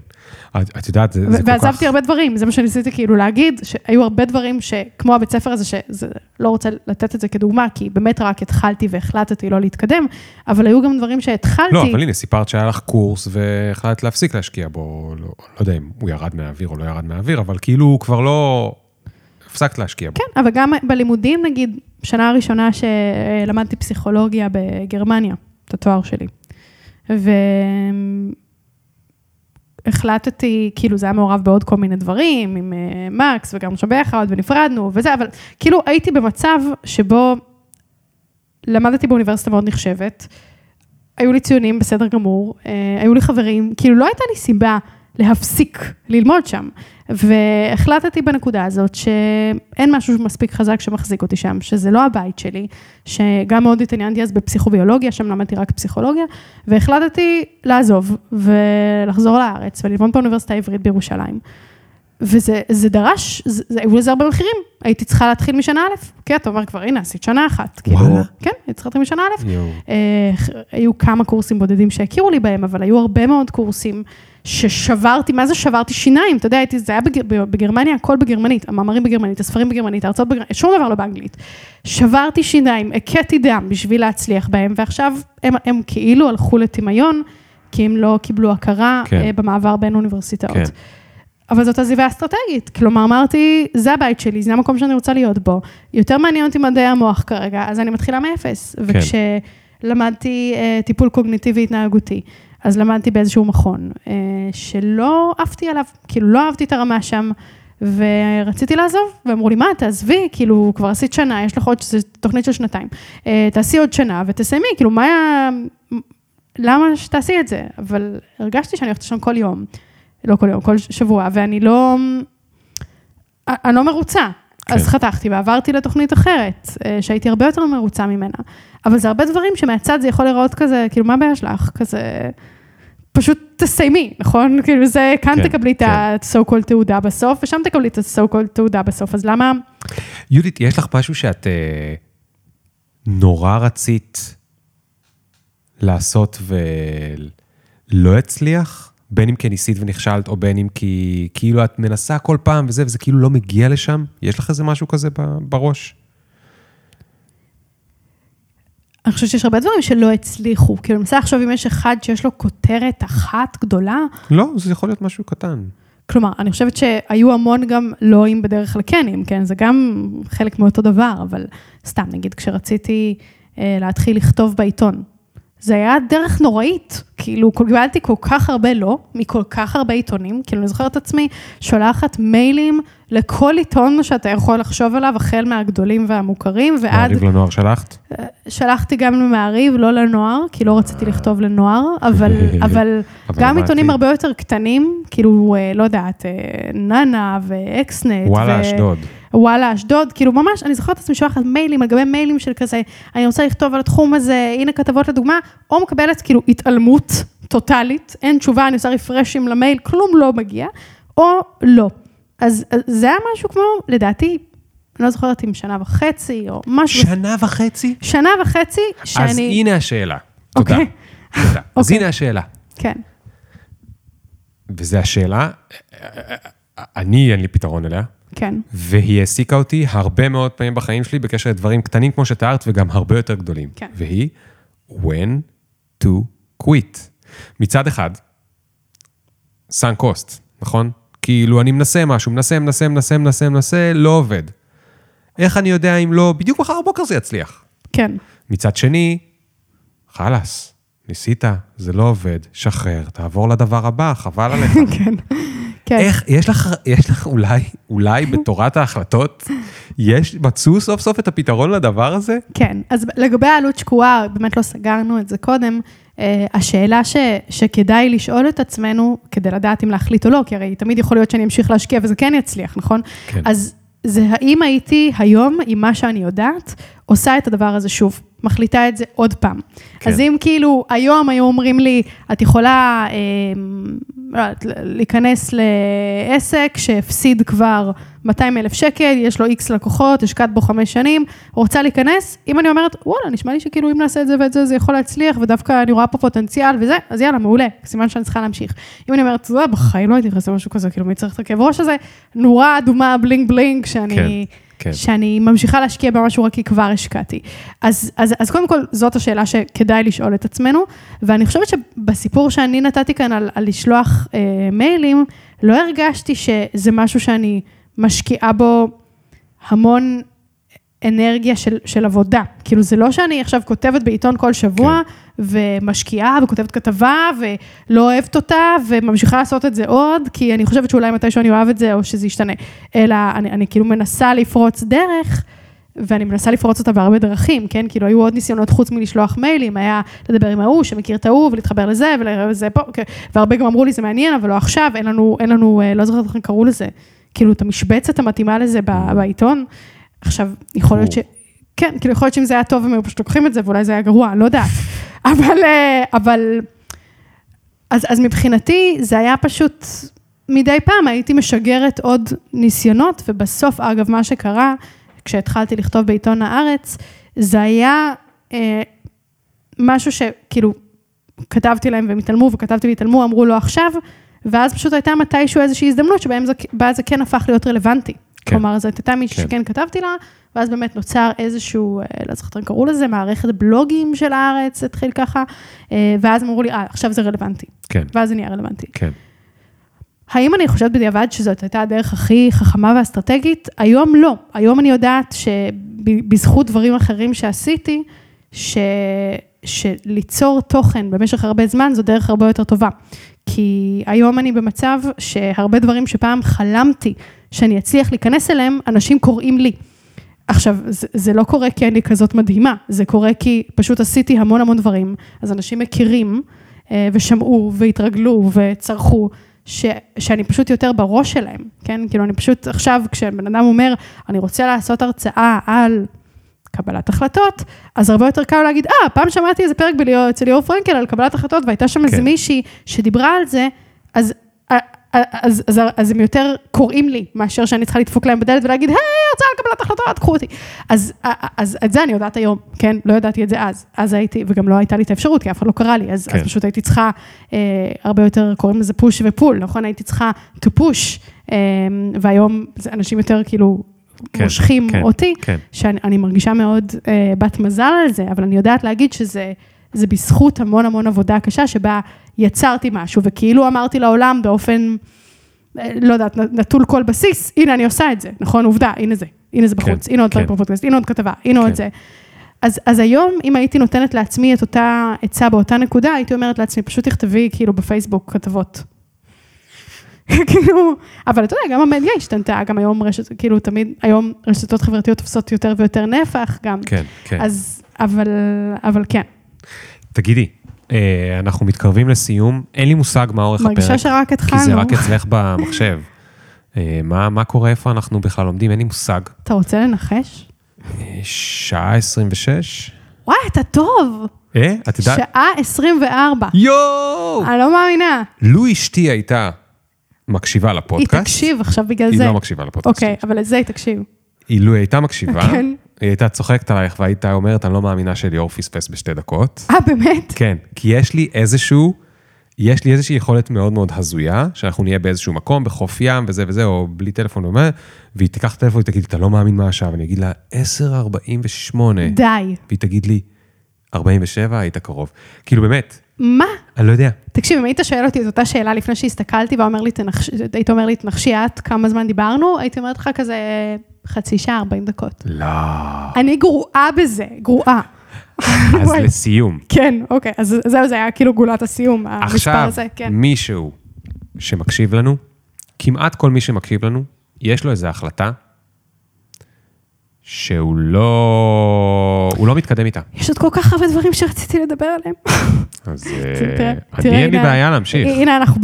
Speaker 1: את, את יודעת, זה,
Speaker 2: ו-
Speaker 1: זה כל כך...
Speaker 2: ועזבתי הרבה דברים, זה מה שניסיתי כאילו להגיד, שהיו הרבה דברים שכמו הבית ספר הזה, שזה, לא רוצה לתת את זה כדוגמה, כי באמת רק התחלתי והחלטתי לא להתקדם, אבל היו גם דברים שהתחלתי.
Speaker 1: לא, אבל הנה, סיפרת שהיה לך קורס והחלטת להפסיק להשקיע בו, לא, לא יודע אם הוא ירד מהאוויר או לא ירד מהאוויר, אבל כאילו כבר לא... הפסקת להשקיע בו.
Speaker 2: כן, אבל גם בלימודים, נגיד, שנה הראשונה שלמדתי פסיכולוגיה בגרמניה, את התואר שלי. והחלטתי, כאילו זה היה מעורב בעוד כל מיני דברים, עם אה, מקס, וגם שם ביחד, ונפרדנו, וזה, אבל כאילו הייתי במצב שבו למדתי באוניברסיטה מאוד נחשבת, היו לי ציונים בסדר גמור, אה, היו לי חברים, כאילו לא הייתה לי סיבה להפסיק ללמוד שם. והחלטתי בנקודה הזאת שאין משהו מספיק חזק שמחזיק אותי שם, שזה לא הבית שלי, שגם מאוד התעניינתי אז בפסיכוביולוגיה, שם למדתי רק פסיכולוגיה, והחלטתי לעזוב ולחזור לארץ וללמוד באוניברסיטה העברית בירושלים. וזה זה דרש, זה, זה, היו לזה הרבה מחירים. הייתי צריכה להתחיל משנה א', כן, אתה אומר כבר, הנה, עשית שנה אחת. כאילו,
Speaker 1: וואלה.
Speaker 2: כן, הייתי צריכה להתחיל משנה א'. אה, היו כמה קורסים בודדים שהכירו לי בהם, אבל היו הרבה מאוד קורסים ששברתי, מה זה שברתי שיניים? אתה יודע, הייתי, זה היה בגר, בגרמניה, הכל בגרמנית, המאמרים בגרמנית, הספרים בגרמנית, ההרצאות בגרמנית, שום דבר לא באנגלית. שברתי שיניים, הכיתי דם בשביל להצליח בהם, ועכשיו הם, הם כאילו הלכו לטמיון, כי הם לא קיבלו הכרה
Speaker 1: כן.
Speaker 2: כן. במעבר בין אוניברסיטאות.
Speaker 1: כן.
Speaker 2: אבל זאת עזיבה אסטרטגית, כלומר אמרתי, זה הבית שלי, זה המקום שאני רוצה להיות בו, יותר מעניין אותי מדעי המוח כרגע, אז אני מתחילה מאפס.
Speaker 1: כן.
Speaker 2: וכשלמדתי אה, טיפול קוגניטיבי התנהגותי, אז למדתי באיזשהו מכון, אה, שלא עפתי עליו, כאילו לא אהבתי את הרמה שם, ורציתי לעזוב, ואמרו לי, מה, תעזבי, כאילו, כבר עשית שנה, יש לך עוד, זו תוכנית של שנתיים, אה, תעשי עוד שנה ותסיימי, כאילו, מה היה, למה שתעשי את זה? אבל הרגשתי שאני הולכת לשם כל יום. לא כל יום, כל שבוע, ואני לא, אני לא מרוצה.
Speaker 1: כן.
Speaker 2: אז חתכתי ועברתי לתוכנית אחרת, אה, שהייתי הרבה יותר מרוצה ממנה. אבל זה הרבה דברים שמהצד זה יכול להיראות כזה, כאילו, מה הבעיה שלך? כזה, פשוט תסיימי, נכון? כאילו, זה, כאן
Speaker 1: כן,
Speaker 2: תקבלי את
Speaker 1: כן.
Speaker 2: ה-so called תעודה בסוף, ושם תקבלי את ה-so called תעודה בסוף, אז למה...
Speaker 1: יהודית, יש לך משהו שאת אה, נורא רצית לעשות ולא הצליח? בין אם כי ניסית ונכשלת, או בין אם כי כאילו את מנסה כל פעם וזה, וזה כאילו לא מגיע לשם? יש לך איזה משהו כזה בראש?
Speaker 2: אני חושבת שיש הרבה דברים שלא הצליחו. כאילו, אני מנסה לחשוב אם יש אחד שיש לו כותרת אחת גדולה,
Speaker 1: לא, זה יכול להיות משהו קטן.
Speaker 2: כלומר, אני חושבת שהיו המון גם לואים בדרך לכנים, כן? זה גם חלק מאותו דבר, אבל סתם, נגיד, כשרציתי אה, להתחיל לכתוב בעיתון, זה היה דרך נוראית, כאילו, קיבלתי כל כך הרבה לא, מכל כך הרבה עיתונים, כאילו, אני זוכרת את עצמי שולחת מיילים לכל עיתון שאתה יכול לחשוב עליו, החל מהגדולים והמוכרים, ועד...
Speaker 1: מעריב לנוער שלחת?
Speaker 2: שלחתי גם למעריב, לא לנוער, כי לא רציתי לכתוב לנוער, אבל, אבל גם. עיתונים הרבה יותר קטנים, כאילו, אה, לא יודעת, אה, נאנה ואקסנט.
Speaker 1: וואלה,
Speaker 2: ו-
Speaker 1: אשדוד.
Speaker 2: וואלה, אשדוד, כאילו ממש, אני זוכרת את עצמי שולחת מיילים על גבי מיילים של כזה, אני רוצה לכתוב על התחום הזה, הנה כתבות לדוגמה, או מקבלת כאילו התעלמות טוטאלית, אין תשובה, אני עושה רפרשים למייל, כלום לא מגיע, או לא. אז, אז זה היה משהו כמו, לדעתי, אני לא זוכרת אם שנה וחצי, או משהו.
Speaker 1: שנה וחצי?
Speaker 2: שנה וחצי שאני...
Speaker 1: אז הנה השאלה. תודה.
Speaker 2: אוקיי.
Speaker 1: תודה. אז
Speaker 2: אוקיי.
Speaker 1: הנה השאלה.
Speaker 2: כן,
Speaker 1: וזו השאלה, אני, אין לי פתרון אליה,
Speaker 2: כן,
Speaker 1: והיא העסיקה אותי הרבה מאוד פעמים בחיים שלי בקשר לדברים קטנים כמו שתיארת וגם הרבה יותר גדולים.
Speaker 2: כן.
Speaker 1: והיא when to quit. מצד אחד, סאן קוסט, נכון? כאילו, אני מנסה משהו, מנסה, מנסה, מנסה, מנסה, מנסה, לא עובד. איך אני יודע אם לא, בדיוק מחר בבוקר זה יצליח.
Speaker 2: כן,
Speaker 1: מצד שני, חלאס, ניסית, זה לא עובד, שחרר, תעבור לדבר הבא, חבל עליך.
Speaker 2: כן. כן.
Speaker 1: איך, יש לך, יש לך אולי, אולי בתורת ההחלטות, יש, מצאו סוף סוף את הפתרון לדבר הזה?
Speaker 2: כן, אז לגבי העלות שקועה, באמת לא סגרנו את זה קודם. אה, השאלה ש, שכדאי לשאול את עצמנו, כדי לדעת אם להחליט או לא, כי הרי תמיד יכול להיות שאני אמשיך להשקיע וזה כן יצליח, נכון?
Speaker 1: כן.
Speaker 2: אז זה האם הייתי היום, עם מה שאני יודעת, עושה את הדבר הזה שוב, מחליטה את זה עוד פעם.
Speaker 1: כן.
Speaker 2: אז אם כאילו היום היו אומרים לי, את יכולה אה, להיכנס לעסק שהפסיד כבר 200 אלף שקל, יש לו איקס לקוחות, השקעת בו חמש שנים, רוצה להיכנס, אם אני אומרת, וואלה, נשמע לי שכאילו אם נעשה את זה ואת זה, זה יכול להצליח, ודווקא אני רואה פה פוטנציאל וזה, אז יאללה, מעולה, סימן שאני צריכה להמשיך. אם אני אומרת, "אה, בחיים לא הייתי נכנסת למשהו כזה, כאילו, מי צריך את הכאב ראש הזה? נורה אדומה, בלינג בלינג, שאני...
Speaker 1: כן, כן.
Speaker 2: שאני ממשיכה להשקיע במשהו רק כי כבר השקעתי. אז, אז, אז קודם כל, זאת השאלה שכדאי לשאול את עצמנו, ואני חושבת שבסיפור שאני נתתי כאן על, על לשלוח אה, מיילים, לא הרגשתי שזה משהו שאני משקיעה בו המון אנרגיה של, של עבודה. כאילו, זה לא שאני עכשיו כותבת בעיתון כל שבוע, כן. ומשקיעה, וכותבת כתבה, ולא אוהבת אותה, וממשיכה לעשות את זה עוד, כי אני חושבת שאולי מתישהו אני אוהב את זה, או שזה ישתנה. אלא אני, אני כאילו מנסה לפרוץ דרך, ואני מנסה לפרוץ אותה בהרבה דרכים, כן? כאילו, היו עוד ניסיונות חוץ מלשלוח מיילים, היה לדבר עם ההוא שמכיר את ההוא, ולהתחבר לזה, ולזה פה, כן. והרבה גם אמרו לי, זה מעניין, אבל לא עכשיו, אין לנו, אין לנו, אה, לא זוכרת איך קראו לזה, כאילו, את המשבצת המתאימה לזה בעיתון. עכשיו, יכול להיות ש... כן, כאילו, יכול להיות שאם זה היה טוב, הם היו פשוט לוקחים את זה, ואולי זה היה גרוע, לא יודעת. אבל, אה, אבל... אז, אז מבחינתי, זה היה פשוט, מדי פעם הייתי משגרת עוד ניסיונות, ובסוף, אגב, מה שקרה, כשהתחלתי לכתוב בעיתון הארץ, זה היה אה, משהו שכאילו, כתבתי להם והם התעלמו, וכתבתי והתעלמו, אמרו לא עכשיו, ואז פשוט הייתה מתישהו איזושהי הזדמנות שבהם זה, זה כן הפך להיות רלוונטי.
Speaker 1: כן.
Speaker 2: כלומר, זאת הייתה מישהי
Speaker 1: כן.
Speaker 2: שכן כתבתי לה, ואז באמת נוצר איזשהו, אה, לא זוכרת איך קראו לזה, מערכת בלוגים של הארץ, התחיל ככה, אה, ואז הם אמרו לי, אה, עכשיו זה רלוונטי.
Speaker 1: כן,
Speaker 2: ואז זה נהיה רלוונטי.
Speaker 1: כן.
Speaker 2: האם אני חושבת בדיעבד שזאת הייתה הדרך הכי חכמה ואסטרטגית? היום לא. היום אני יודעת שבזכות דברים אחרים שעשיתי, ש... שליצור תוכן במשך הרבה זמן זו דרך הרבה יותר טובה. כי היום אני במצב שהרבה דברים שפעם חלמתי שאני אצליח להיכנס אליהם, אנשים קוראים לי. עכשיו, זה, זה לא קורה כי אני כזאת מדהימה, זה קורה כי פשוט עשיתי המון המון דברים, אז אנשים מכירים אה, ושמעו והתרגלו וצרכו, ש, שאני פשוט יותר בראש שלהם, כן? כאילו, אני פשוט עכשיו, כשבן אדם אומר, אני רוצה לעשות הרצאה על קבלת החלטות, אז הרבה יותר קל להגיד, אה, פעם שמעתי איזה פרק בליאור, אצל ליאור פרנקל על קבלת החלטות, והייתה שם איזה
Speaker 1: כן.
Speaker 2: מישהי שדיברה על זה, אז... אז, אז, אז הם יותר קוראים לי, מאשר שאני צריכה לדפוק להם בדלת ולהגיד, היי, הרצאה על קבלת החלטות, קחו אותי. אז, אז את זה אני יודעת היום, כן? לא ידעתי את זה אז. אז הייתי, וגם לא הייתה לי את האפשרות, כי אף אחד לא קרא לי, אז,
Speaker 1: כן.
Speaker 2: אז פשוט הייתי צריכה, אה, הרבה יותר, קוראים לזה פוש ופול, נכון? הייתי צריכה to push, אה, והיום אנשים יותר כאילו
Speaker 1: כן,
Speaker 2: מושכים
Speaker 1: כן,
Speaker 2: אותי,
Speaker 1: כן.
Speaker 2: שאני אני מרגישה מאוד אה, בת מזל על זה, אבל אני יודעת להגיד שזה זה בזכות המון המון עבודה קשה, שבה יצרתי משהו, וכאילו אמרתי לעולם באופן, אה, לא יודעת, נטול כל בסיס, הנה אני עושה את זה, נכון? עובדה, הנה זה, הנה זה בחוץ,
Speaker 1: כן,
Speaker 2: הנה עוד
Speaker 1: כן.
Speaker 2: פרק בפודקאסט, הנה עוד כתבה, הנה
Speaker 1: כן.
Speaker 2: עוד זה. אז, אז היום, אם הייתי נותנת לעצמי את אותה עצה באותה נקודה, הייתי אומרת לעצמי, פשוט תכתבי כאילו בפייסבוק כתבות. כאילו, אבל אתה יודע, גם המדיה השתנתה, גם היום רשת, כאילו תמיד, היום רשתות חברתיות תופסות יותר ויותר נפח גם.
Speaker 1: כן, כן.
Speaker 2: אז, אבל, אבל כן,
Speaker 1: תגידי, אה, אנחנו מתקרבים לסיום, אין לי מושג מה אורך הפרק.
Speaker 2: מרגישה שרק
Speaker 1: כי
Speaker 2: התחלנו.
Speaker 1: זה רק אצלך במחשב. אה, מה, מה קורה, איפה אנחנו בכלל לומדים? אין לי מושג.
Speaker 2: אתה רוצה לנחש?
Speaker 1: אה, שעה 26?
Speaker 2: וואי, אתה טוב.
Speaker 1: אה? את יודעת?
Speaker 2: שעה 24.
Speaker 1: יואו!
Speaker 2: אני לא מאמינה.
Speaker 1: לו אשתי הייתה מקשיבה
Speaker 2: היא
Speaker 1: לפודקאסט.
Speaker 2: תקשיב עכשיו בגלל
Speaker 1: היא
Speaker 2: זה.
Speaker 1: לא מקשיבה לפודקאסט.
Speaker 2: אוקיי, אבל לזה היא תקשיב.
Speaker 1: אילו היא הייתה מקשיבה,
Speaker 2: כן.
Speaker 1: היא הייתה צוחקת עלייך והייתה אומרת, אני לא מאמינה שליאור פספס בשתי דקות.
Speaker 2: אה, באמת?
Speaker 1: כן, כי יש לי איזשהו, יש לי איזושהי יכולת מאוד מאוד הזויה, שאנחנו נהיה באיזשהו מקום, בחוף ים וזה וזה, או בלי טלפון ומה, והיא תיקח את הטלפון ותגיד, אתה לא מאמין מה השעה, ואני אגיד לה, 10.48,
Speaker 2: די.
Speaker 1: והיא תגיד לי, 47, היית קרוב. כאילו באמת,
Speaker 2: מה?
Speaker 1: אני לא יודע.
Speaker 2: תקשיב, אם היית שואל אותי את אותה שאלה לפני שהסתכלתי ואומר לי, תנחש... היית אומר לי, תנחשי את כמה זמן דיברנו, הייתי אומרת לך כזה חצי שעה, 40 דקות.
Speaker 1: לא.
Speaker 2: אני גרועה בזה, גרועה.
Speaker 1: אז. לסיום,
Speaker 2: כן, אוקיי, אז זהו, זה היה כאילו גולת הסיום, המספר
Speaker 1: עכשיו,
Speaker 2: הזה, כן.
Speaker 1: מישהו שמקשיב לנו, כמעט כל מי שמקשיב לנו, יש לו איזו החלטה שהוא לא, הוא לא מתקדם איתה.
Speaker 2: יש עוד כל כך הרבה דברים שרציתי לדבר עליהם.
Speaker 1: אז אה, אני אין לי בעיה להמשיך.
Speaker 2: הנה, אנחנו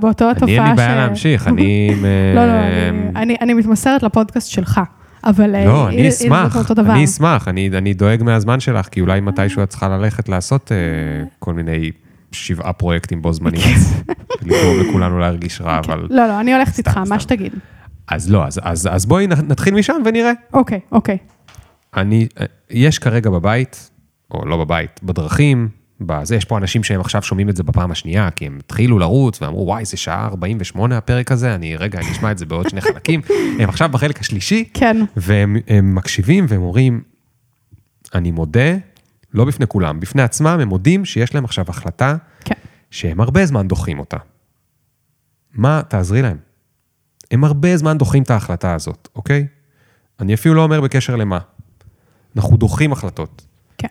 Speaker 2: באותו התופעה ש...
Speaker 1: אני אין לי בעיה להמשיך, אני... אה,
Speaker 2: לא, לא, אני- אני- אני מתמסרת לפודקאסט שלך, אבל... אה,
Speaker 1: לא, אני אשמח. אני אשמח, אני דואג מהזמן שלך, כי אולי מתישהו את צריכה ללכת לעשות אה, כל מיני שבעה פרויקטים בו זמנית, לגרום לכולנו להרגיש רע, אבל...
Speaker 2: לא, לא, אני הולכת איתך, מה. שתגיד.
Speaker 1: אז לא, אז- אז אז בואי נתחיל משם ונראה.
Speaker 2: אוקיי, אוקיי.
Speaker 1: אני, יש כרגע בבית, או לא בבית, בדרכים, בזה, יש פה אנשים שהם עכשיו שומעים את זה בפעם השנייה, כי הם התחילו לרוץ ואמרו, וואי, זה שעה 48 הפרק הזה, אני, רגע, אני אשמע את זה בעוד שני חלקים. הם עכשיו בחלק השלישי,
Speaker 2: כן,
Speaker 1: והם הם מקשיבים והם אומרים, אני מודה, לא בפני כולם, בפני עצמם, הם מודים שיש להם עכשיו החלטה
Speaker 2: כן.
Speaker 1: שהם הרבה זמן דוחים אותה. מה, תעזרי להם. הם הרבה זמן דוחים את ההחלטה הזאת, אוקיי? אני אפילו לא אומר בקשר למה. אנחנו דוחים החלטות.
Speaker 2: כן.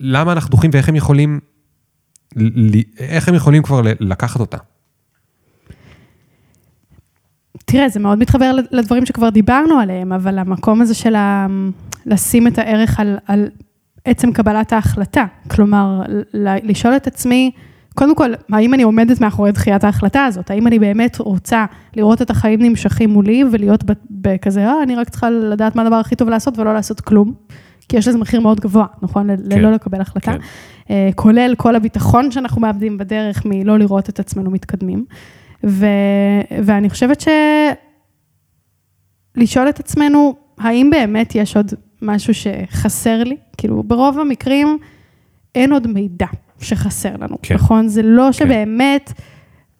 Speaker 1: למה אנחנו דוחים ואיך הם יכולים, איך הם יכולים כבר לקחת אותה?
Speaker 2: תראה, זה מאוד מתחבר לדברים שכבר דיברנו עליהם, אבל המקום הזה של ה... לשים את הערך על, על עצם קבלת ההחלטה. כלומר, לשאול את עצמי, קודם כל, האם אני עומדת מאחורי דחיית ההחלטה הזאת? האם אני באמת רוצה לראות את החיים נמשכים מולי ולהיות בכזה, אה, אני רק צריכה לדעת מה הדבר הכי טוב לעשות ולא לעשות כלום? כי יש לזה מחיר מאוד גבוה, נכון?
Speaker 1: כן,
Speaker 2: ללא לקבל החלטה.
Speaker 1: כן.
Speaker 2: אה, כולל כל הביטחון שאנחנו מאבדים בדרך מלא לראות את עצמנו מתקדמים. ו, ואני חושבת ש... לשאול את עצמנו, האם באמת יש עוד משהו שחסר לי? כאילו, ברוב המקרים אין עוד מידע שחסר לנו,
Speaker 1: כן.
Speaker 2: נכון? זה לא שבאמת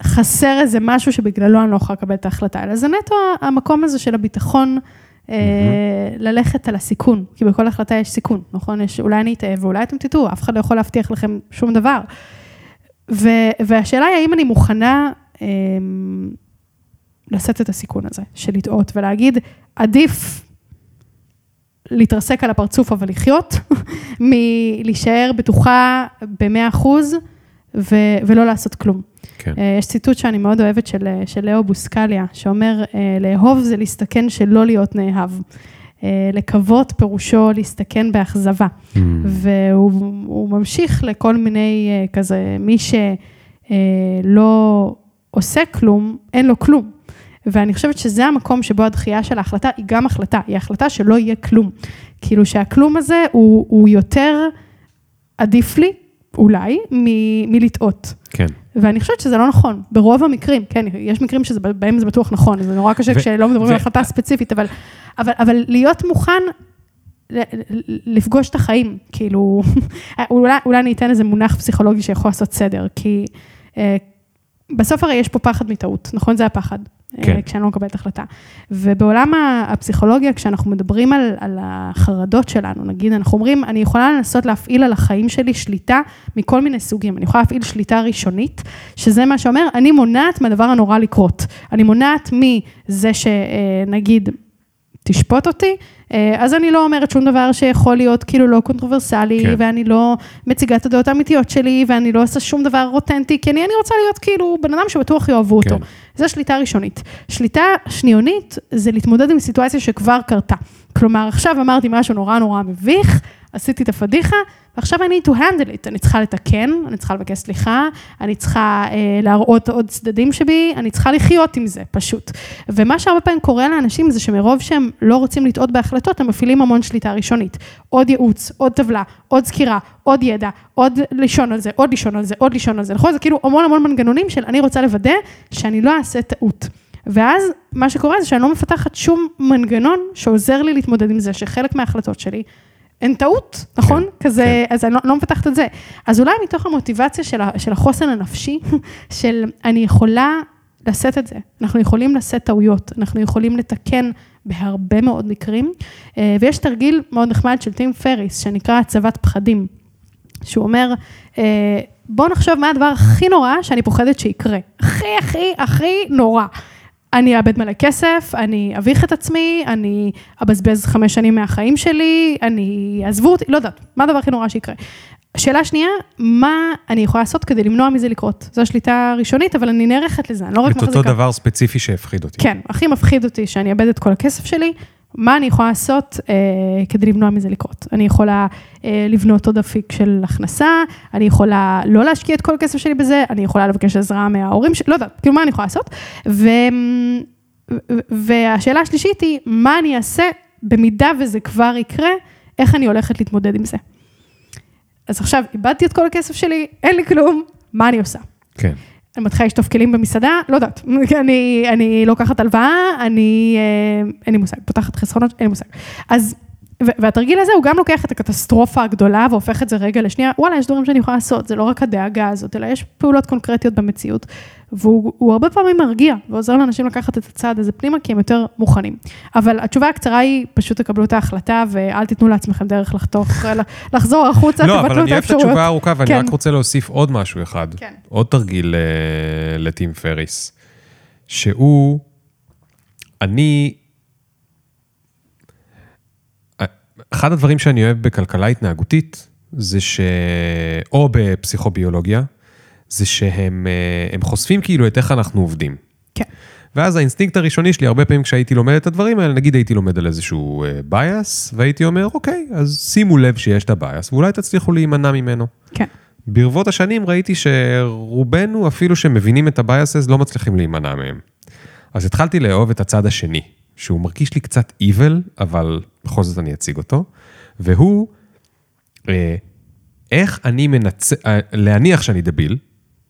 Speaker 2: חסר איזה משהו שבגללו אני לא יכולה לקבל את ההחלטה, אלא זה נטו המקום הזה של הביטחון. אה, ללכת על הסיכון, כי בכל החלטה יש סיכון, נכון? יש, אולי אני אטעה ואולי אתם תטעו, אף אחד לא יכול להבטיח לכם שום דבר. ו, והשאלה היא האם אני מוכנה אה, לשאת את הסיכון הזה, של לטעות ולהגיד, עדיף להתרסק על הפרצוף אבל לחיות, מלהישאר בטוחה ב-100 אחוז ו- ולא לעשות כלום.
Speaker 1: כן.
Speaker 2: אה, יש ציטוט שאני מאוד אוהבת של, אה, של לאו בוסקליה, שאומר, אה, לאהוב זה להסתכן שלא להיות נאהב. אה, לקוות פירושו להסתכן באכזבה.
Speaker 1: Mm.
Speaker 2: והוא הוא ממשיך לכל מיני כזה, מי שלא עושה כלום, אין לו כלום. ואני חושבת שזה המקום שבו הדחייה של ההחלטה היא גם החלטה, היא החלטה שלא יהיה כלום. כאילו שהכלום הזה הוא, הוא יותר עדיף לי, אולי, מ- מלטעות.
Speaker 1: כן.
Speaker 2: ואני חושבת שזה לא נכון, ברוב המקרים, כן, יש מקרים שבהם זה בטוח נכון, זה נורא קשה
Speaker 1: ו-
Speaker 2: כשלא מדברים
Speaker 1: ו-
Speaker 2: על החלטה ספציפית, אבל, אבל, אבל להיות מוכן לפגוש את החיים, כאילו, אולי, אולי אני אתן איזה מונח פסיכולוגי שיכול לעשות סדר, כי אה, בסוף הרי יש פה פחד מטעות, נכון? זה הפחד.
Speaker 1: כן.
Speaker 2: אה, כשאני לא מקבלת החלטה. ובעולם הפסיכולוגיה, כשאנחנו מדברים על, על החרדות שלנו, נגיד, אנחנו אומרים, אני יכולה לנסות להפעיל על החיים שלי שליטה מכל מיני סוגים. אני יכולה להפעיל שליטה ראשונית, שזה מה שאומר, אני מונעת מהדבר הנורא לקרות. אני מונעת מזה שנגיד, תשפוט אותי, אה, אז אני לא אומרת שום דבר שיכול להיות כאילו לא קונטרוברסלי,
Speaker 1: כן.
Speaker 2: ואני לא מציגה את הדעות האמיתיות שלי, ואני לא עושה שום דבר אותנטי, כי אני, אני רוצה להיות כאילו בן אדם שבטוח יאהבו אותו.
Speaker 1: כן.
Speaker 2: זו שליטה ראשונית. שליטה שניונית זה להתמודד עם סיטואציה שכבר קרתה. כלומר, עכשיו אמרתי משהו נורא נורא מביך, עשיתי את הפדיחה, ועכשיו I need to handle it, אני צריכה לתקן, אני צריכה לבקש סליחה, אני צריכה אה, להראות עוד צדדים שבי, אני צריכה לחיות עם זה, פשוט. ומה שהרבה פעמים קורה לאנשים זה שמרוב שהם לא רוצים לטעות בהחלטות, הם מפעילים המון שליטה ראשונית. עוד ייעוץ, עוד טבלה, עוד סקירה, עוד ידע, עוד לישון על זה, עוד לישון על זה, עוד לישון על זה, נכון? זה כאילו המון המון מנגנונים של אני רוצה לוודא שאני לא אעשה טעות. ואז מה שקורה זה שאני לא מפתחת שום מנגנון שעוזר לי להתמודד עם זה, שחלק מההחלטות שלי הן טעות, נכון?
Speaker 1: כן,
Speaker 2: כזה,
Speaker 1: כן.
Speaker 2: אז אני לא, לא מפתחת את זה. אז אולי מתוך המוטיבציה של, ה, של החוסן הנפשי, של אני יכולה לשאת את זה, אנחנו יכולים לשאת טעויות, אנחנו יכולים לתקן בהרבה מאוד מקרים, אה, ויש תרגיל מאוד נחמד של טים פריס, שנקרא הצבת פחדים, שהוא אומר, אה, בוא נחשוב מה הדבר הכי נורא שאני פוחדת שיקרה. הכי, הכי, הכי נורא. אני אאבד מלא כסף, אני אביך את עצמי, אני אבזבז חמש שנים מהחיים שלי, אני יעזבו אותי, לא יודעת, מה הדבר הכי נורא שיקרה. שאלה שנייה, מה אני יכולה לעשות כדי למנוע מזה לקרות? זו השליטה הראשונית, אבל אני נערכת לזה, אני לא רק
Speaker 1: את
Speaker 2: מחזיקה.
Speaker 1: אותו דבר ספציפי שהפחיד אותי.
Speaker 2: כן, הכי מפחיד אותי שאני אאבד את כל הכסף שלי, מה אני יכולה לעשות אה, כדי למנוע מזה לקרות? אני יכולה אה, לבנות עוד אפיק של הכנסה, אני יכולה לא להשקיע את כל הכסף שלי בזה, אני יכולה לבקש עזרה מההורים שלי, לא יודעת, כאילו מה אני יכולה לעשות? ו, והשאלה השלישית היא, מה אני אעשה במידה וזה כבר יקרה, איך אני הולכת להתמודד עם זה? אז עכשיו, איבדתי את כל הכסף שלי, אין לי כלום, מה אני עושה?
Speaker 1: כן.
Speaker 2: אני מתחילה לשטוף כלים במסעדה, לא יודעת, אני, אני לוקחת הלוואה, אני, אה, אין לי מושג, פותחת חסכונות, אין לי מושג. אז, והתרגיל הזה הוא גם לוקח את הקטסטרופה הגדולה והופך את זה רגע לשנייה, וואלה, יש דברים שאני יכולה לעשות, זה לא רק הדאגה הזאת, אלא יש פעולות קונקרטיות במציאות. והוא הוא הרבה פעמים מרגיע, ועוזר לאנשים לקחת את הצעד הזה פנימה, כי הם יותר מוכנים. אבל התשובה הקצרה היא, פשוט תקבלו את ההחלטה, ואל תיתנו לעצמכם דרך לחתוך, לחזור החוצה,
Speaker 1: לא, אבל
Speaker 2: תבטלו את
Speaker 1: אני אוהב את
Speaker 2: האפשרויות.
Speaker 1: התשובה הארוכה, ואני
Speaker 2: כן.
Speaker 1: רק רוצה להוסיף עוד משהו אחד.
Speaker 2: כן.
Speaker 1: עוד תרגיל אה, לטים פריס, שהוא, אני, אה, אחד הדברים שאני אוהב בכלכלה התנהגותית, זה ש... או בפסיכוביולוגיה, זה שהם אה, חושפים כאילו את איך אנחנו עובדים.
Speaker 2: כן.
Speaker 1: ואז האינסטינקט הראשוני שלי, הרבה פעמים כשהייתי לומד את הדברים האלה, נגיד הייתי לומד על איזשהו bias, והייתי אומר, אוקיי, אז שימו לב שיש את ה bias, ואולי תצליחו להימנע ממנו.
Speaker 2: כן.
Speaker 1: ברבות השנים ראיתי שרובנו, אפילו שמבינים את ה biases, לא מצליחים להימנע מהם. אז התחלתי לאהוב את הצד השני, שהוא מרגיש לי קצת evil, אבל בכל זאת אני אציג אותו, והוא, אה, איך אני מנצח, אה, להניח שאני דביל,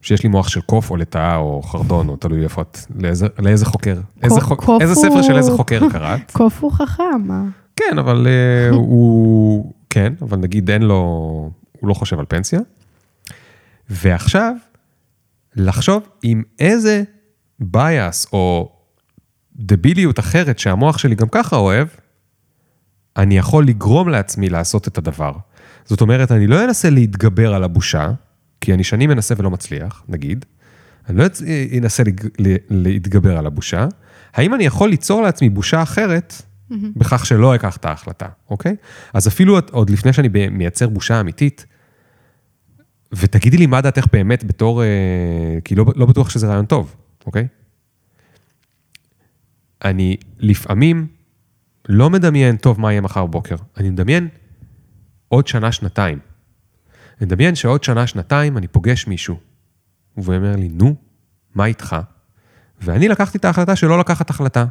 Speaker 1: שיש לי מוח של קוף או לטאה או חרדון, או תלוי איפה את, לאיזה, לאיזה חוקר, איזה, חוק, איזה ספר של איזה חוקר קראת.
Speaker 2: קוף הוא חכם, מה?
Speaker 1: כן, אבל אה, הוא, כן, אבל נגיד אין לו, הוא לא חושב על פנסיה. ועכשיו, לחשוב עם איזה bias או דביליות אחרת שהמוח שלי גם ככה אוהב, אני יכול לגרום לעצמי לעשות את הדבר. זאת אומרת, אני לא אנסה להתגבר על הבושה, כי אני שנים מנסה ולא מצליח, נגיד. אני לא אצ- אנסה לג- להתגבר על הבושה. האם אני יכול ליצור לעצמי בושה אחרת בכך שלא אקח את ההחלטה, אוקיי? אז אפילו עוד- לפני שאני מייצר בושה אמיתית, ותגידי לי מה דעתך באמת בתור, אה, כי לא, לא בטוח שזה רעיון טוב, אוקיי? אני לפעמים לא מדמיין טוב מה יהיה מחר בבוקר, אני מדמיין עוד שנה, שנתיים. אני מדמיין שעוד שנה, שנתיים אני פוגש מישהו, והוא אומר לי, נו, מה איתך? ואני לקחתי את ההחלטה שלא לקחת החלטה,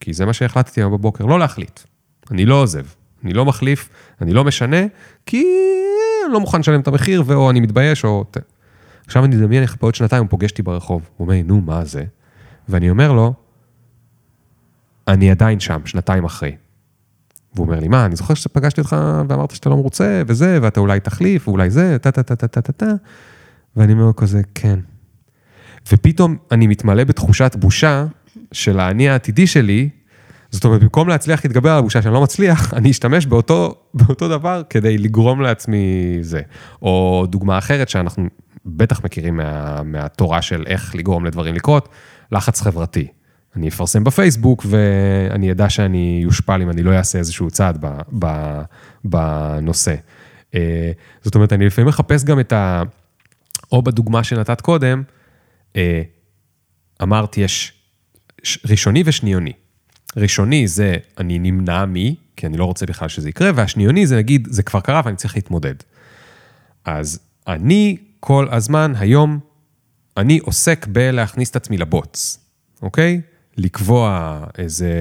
Speaker 1: כי זה מה שהחלטתי היום בבוקר, לא להחליט. אני לא עוזב, אני לא מחליף, אני לא משנה, כי אני לא מוכן לשלם את המחיר, ואו אני מתבייש, או... עכשיו אני מדמיין איך בעוד שנתיים הוא פוגש אותי ברחוב. הוא אומר לי, נו, מה זה? ואני אומר לו, אני עדיין שם, שנתיים אחרי. והוא אומר לי, מה, אני זוכר שפגשתי אותך ואמרת שאתה לא מרוצה, וזה, ואתה אולי תחליף, ואולי זה, טה טה טה טה טה טה טה. ואני אומר כזה, כן. ופתאום אני מתמלא בתחושת בושה של האני העתידי שלי, זאת אומרת, במקום להצליח להתגבר על הבושה שאני לא מצליח, אני אשתמש באותו, באותו דבר כדי לגרום לעצמי זה. או דוגמה אחרת שאנחנו בטח מכירים מה, מהתורה של איך לגרום לדברים לקרות, לחץ חברתי. אני אפרסם בפייסבוק ואני אדע שאני יושפל אם אני לא אעשה איזשהו צעד ב, ב, בנושא. אה, זאת אומרת, אני לפעמים מחפש גם את ה... או בדוגמה שנתת קודם, אה, אמרת, יש ראשוני ושניוני. ראשוני זה אני נמנע מ, כי אני לא רוצה בכלל שזה יקרה, והשניוני זה נגיד, זה כבר קרה ואני צריך להתמודד. אז אני כל הזמן, היום, אני עוסק בלהכניס את עצמי לבוץ, אוקיי? לקבוע איזה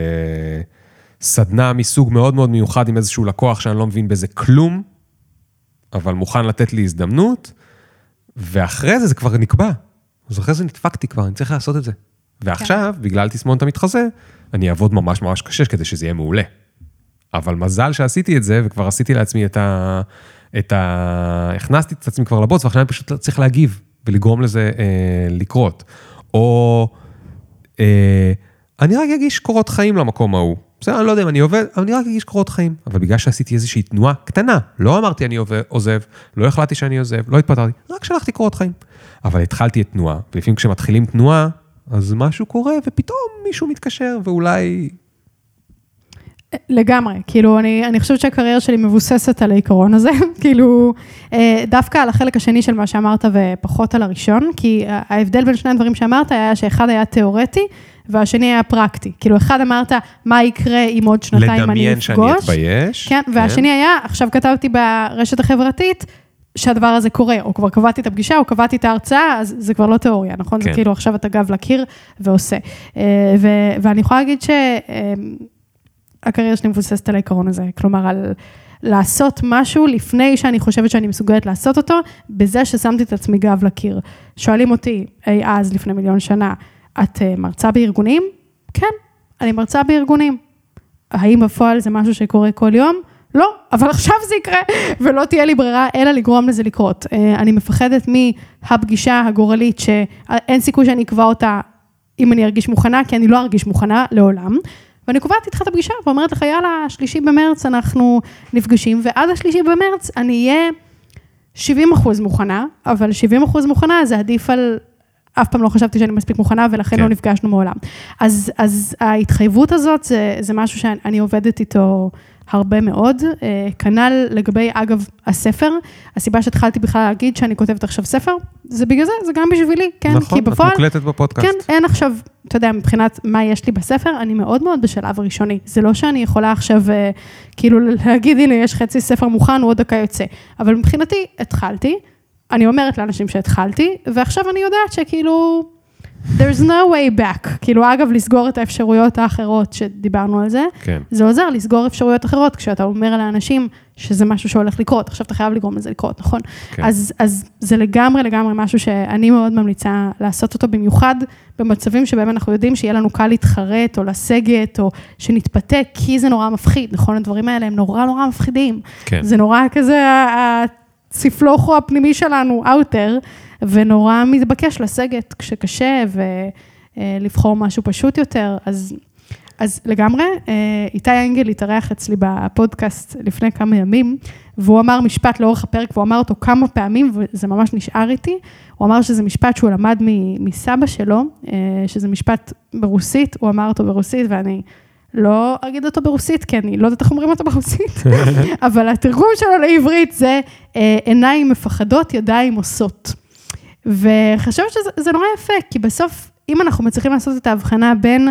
Speaker 1: סדנה מסוג מאוד מאוד מיוחד עם איזשהו לקוח שאני לא מבין בזה כלום, אבל מוכן לתת לי הזדמנות, ואחרי זה זה כבר נקבע. אז אחרי זה נדפקתי כבר, אני צריך לעשות את זה. ועכשיו, כן. בגלל תסמונת המתחזה, אני אעבוד ממש ממש קשה כדי שזה יהיה מעולה. אבל מזל שעשיתי את זה, וכבר עשיתי לעצמי את ה... את ה... הכנסתי את עצמי כבר לבוץ, ועכשיו אני פשוט צריך להגיב ולגרום לזה אה, לקרות. או אני רק אגיש קורות חיים למקום ההוא. בסדר, אני לא יודע אם אני עובד, אבל אני רק אגיש קורות חיים. אבל בגלל שעשיתי איזושהי תנועה קטנה, לא אמרתי אני עוזב, לא החלטתי שאני עוזב, לא התפטרתי, רק שלחתי קורות חיים. אבל התחלתי את תנועה, ולפעמים כשמתחילים תנועה, אז משהו קורה, ופתאום מישהו מתקשר, ואולי...
Speaker 2: לגמרי, כאילו, אני, אני חושבת שהקריירה שלי מבוססת על העיקרון הזה, כאילו, אה, דווקא על החלק השני של מה שאמרת ופחות על הראשון, כי ההבדל בין שני הדברים שאמרת היה שאחד היה תיאורטי, והשני היה פרקטי. כאילו, אחד אמרת, מה יקרה אם עוד שנתיים אני אפגוש.
Speaker 1: לדמיין שאני אתבייש.
Speaker 2: כן, כן, והשני היה, עכשיו כתבתי ברשת החברתית, שהדבר הזה קורה, או כבר קבעתי את הפגישה, או קבעתי את ההרצאה, אז זה כבר לא תיאוריה, נכון? כן. זה כאילו עכשיו אתה גב לקיר ועושה. אה, ו- ואני יכולה להגיד שהקריירה שלי מבוססת על העיקרון הזה, כלומר, על לעשות משהו לפני שאני חושבת שאני מסוגלת לעשות אותו, בזה ששמתי את עצמי גב לקיר. שואלים אותי, אי אז, לפני מיליון שנה, את אה, מרצה בארגונים? כן, אני מרצה בארגונים. האם בפועל זה משהו שקורה כל יום? לא, אבל עכשיו זה יקרה, ולא תהיה לי ברירה אלא לגרום לזה לקרות. אה, אני מפחדת מהפגישה הגורלית, שאין סיכוי שאני אקבע אותה אם אני ארגיש מוכנה, כי אני לא ארגיש מוכנה לעולם. ואני קובעת איתך את הפגישה ואומרת לך, יאללה, שלישי במרץ אנחנו נפגשים, ועד השלישי במרץ אני אהיה 70 אחוז מוכנה, אבל 70 אחוז מוכנה זה עדיף על אף פעם לא חשבתי שאני מספיק מוכנה, ולכן כן. לא נפגשנו מעולם. אז, אז ההתחייבות הזאת זה, זה משהו שאני עובדת איתו הרבה מאוד. אה, כנ"ל לגבי, אגב, הספר. הסיבה שהתחלתי בכלל להגיד שאני כותבת עכשיו ספר, זה בגלל זה, זה גם בשבילי, כן?
Speaker 1: נכון,
Speaker 2: כי בפועל...
Speaker 1: נכון, את מוקלטת בפודקאסט.
Speaker 2: כן, אין עכשיו, אתה יודע, מבחינת מה יש לי בספר, אני מאוד מאוד בשלב הראשוני. זה לא שאני יכולה עכשיו, אה, כאילו, להגיד, הנה, יש חצי ספר מוכן, הוא עוד דקה יוצא. אבל מבחינתי, התחלתי. אני אומרת לאנשים שהתחלתי, ועכשיו אני יודעת שכאילו, there's no way back. כאילו, אגב, לסגור את האפשרויות האחרות שדיברנו על זה,
Speaker 1: כן.
Speaker 2: זה עוזר לסגור אפשרויות אחרות, כשאתה אומר לאנשים שזה משהו שהולך לקרות, עכשיו אתה חייב לגרום לזה לקרות, נכון?
Speaker 1: כן.
Speaker 2: אז, אז זה לגמרי לגמרי משהו שאני מאוד ממליצה לעשות אותו, במיוחד במצבים שבהם אנחנו יודעים שיהיה לנו קל להתחרט או לסגת, או שנתפתה, כי זה נורא מפחיד, נכון? הדברים האלה הם נורא נורא מפחידים.
Speaker 1: כן.
Speaker 2: זה נורא כזה, הציפלוכו הפנימי שלנו, אאוטר, ונורא מתבקש לסגת כשקשה ולבחור משהו פשוט יותר. אז, אז לגמרי, אה, איתי אנגל התארח אצלי בפודקאסט לפני כמה ימים, והוא אמר משפט לאורך הפרק, והוא אמר אותו כמה פעמים, וזה ממש נשאר איתי. הוא אמר שזה משפט שהוא למד מסבא שלו, אה, שזה משפט ברוסית, הוא אמר אותו ברוסית, ואני... לא אגיד אותו ברוסית, כי אני לא יודעת איך אומרים אותו ברוסית, אבל התרגום שלו לעברית זה אה, עיניים מפחדות, ידיים עושות. וחשבתי שזה נורא יפה, כי בסוף, אם אנחנו מצליחים לעשות את ההבחנה בין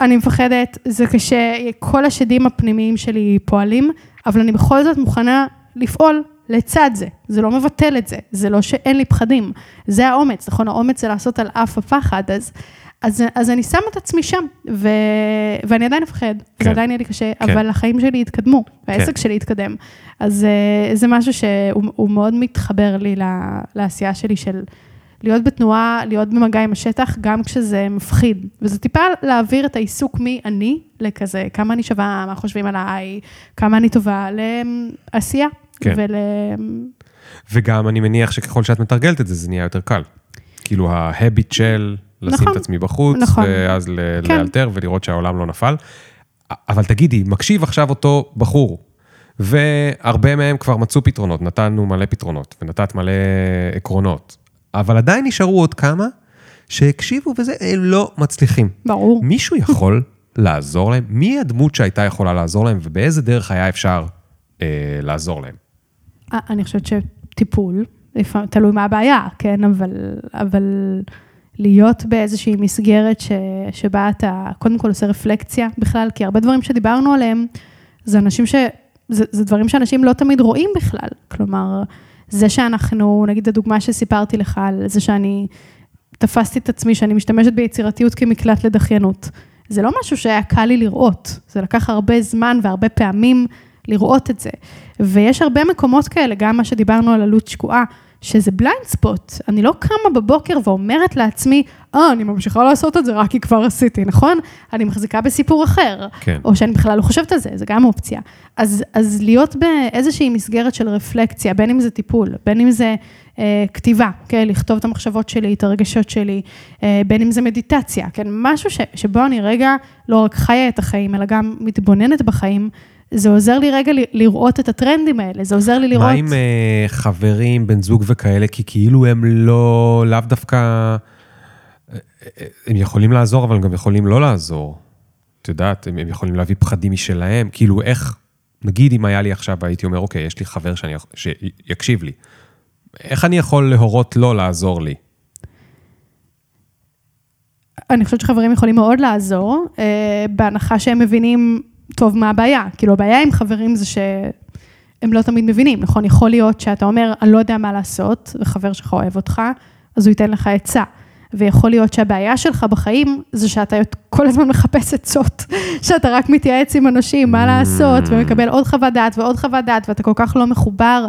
Speaker 2: אני מפחדת, זה קשה, כל השדים הפנימיים שלי פועלים, אבל אני בכל זאת מוכנה לפעול לצד זה. זה לא מבטל את זה, זה לא שאין לי פחדים. זה האומץ, נכון? האומץ זה לעשות על אף הפחד, אז... אז, אז אני שמה את עצמי שם, ו, ואני עדיין אפחד, כן. זה עדיין יהיה לי קשה, כן. אבל החיים שלי התקדמו, והעסק כן. שלי התקדם. אז אה, זה משהו שהוא מאוד מתחבר לי לעשייה שלי של להיות בתנועה, להיות במגע עם השטח, גם כשזה מפחיד. וזה טיפה להעביר את העיסוק מי אני לכזה, כמה אני שווה, מה חושבים עליי, כמה אני טובה, לעשייה.
Speaker 1: כן.
Speaker 2: ול...
Speaker 1: וגם אני מניח שככל שאת מתרגלת את זה, זה נהיה יותר קל. כאילו, ההביט של... לשים נכון, את עצמי בחוץ, נכון, ואז כן. לאלתר ולראות שהעולם לא נפל. אבל תגידי, מקשיב עכשיו אותו בחור, והרבה מהם כבר מצאו פתרונות, נתנו מלא פתרונות, ונתת מלא עקרונות, אבל עדיין נשארו עוד כמה שהקשיבו וזה, הם לא מצליחים.
Speaker 2: ברור.
Speaker 1: מישהו יכול לעזור להם? מי הדמות שהייתה יכולה לעזור להם, ובאיזה דרך היה אפשר אה, לעזור להם?
Speaker 2: אני חושבת שטיפול, תלוי מה הבעיה, כן, אבל... אבל... להיות באיזושהי מסגרת ש, שבה אתה קודם כל עושה רפלקציה בכלל, כי הרבה דברים שדיברנו עליהם, זה אנשים ש... זה, זה דברים שאנשים לא תמיד רואים בכלל. כלומר, זה שאנחנו, נגיד הדוגמה שסיפרתי לך על זה שאני תפסתי את עצמי, שאני משתמשת ביצירתיות כמקלט לדחיינות. זה לא משהו שהיה קל לי לראות, זה לקח הרבה זמן והרבה פעמים לראות את זה. ויש הרבה מקומות כאלה, גם מה שדיברנו על עלות שקועה, שזה בליינד ספוט. אני לא קמה בבוקר ואומרת לעצמי, אה, אני ממשיכה לעשות את זה רק כי כבר עשיתי, נכון? אני מחזיקה בסיפור אחר.
Speaker 1: כן.
Speaker 2: או שאני בכלל לא חושבת על זה, זה גם אופציה. אז, אז להיות באיזושהי מסגרת של רפלקציה, בין אם זה טיפול, בין אם זה אה, כתיבה, כן, לכתוב את המחשבות שלי, את הרגשות שלי, אה, בין אם זה מדיטציה, כן, משהו ש, שבו אני רגע לא רק חיה את החיים, אלא גם מתבוננת בחיים, זה עוזר לי רגע לראות את הטרנדים האלה, זה עוזר לי לראות...
Speaker 1: מה עם uh, חברים, בן זוג וכאלה, כי כאילו הם לא, לאו דווקא, אה, הם יכולים לעזור, אבל הם גם יכולים לא לעזור. את יודעת, הם, הם יכולים להביא פחדים משלהם, כאילו איך, נגיד אם היה לי עכשיו, הייתי אומר, אוקיי, יש לי חבר שאני, שיקשיב לי. איך אני יכול להורות לו לעזור לי?
Speaker 2: אני חושבת שחברים יכולים מאוד לעזור, אה, בהנחה שהם מבינים טוב מה הבעיה. כאילו, הבעיה עם חברים זה שהם לא תמיד מבינים, נכון? יכול להיות שאתה אומר, אני לא יודע מה לעשות, וחבר שלך אוהב אותך, אז הוא ייתן לך עצה. ויכול להיות שהבעיה שלך בחיים זה שאתה כל הזמן מחפש עצות, שאתה רק מתייעץ עם אנשים מה לעשות, ומקבל עוד חוות דעת ועוד חוות דעת, ואתה כל כך לא מחובר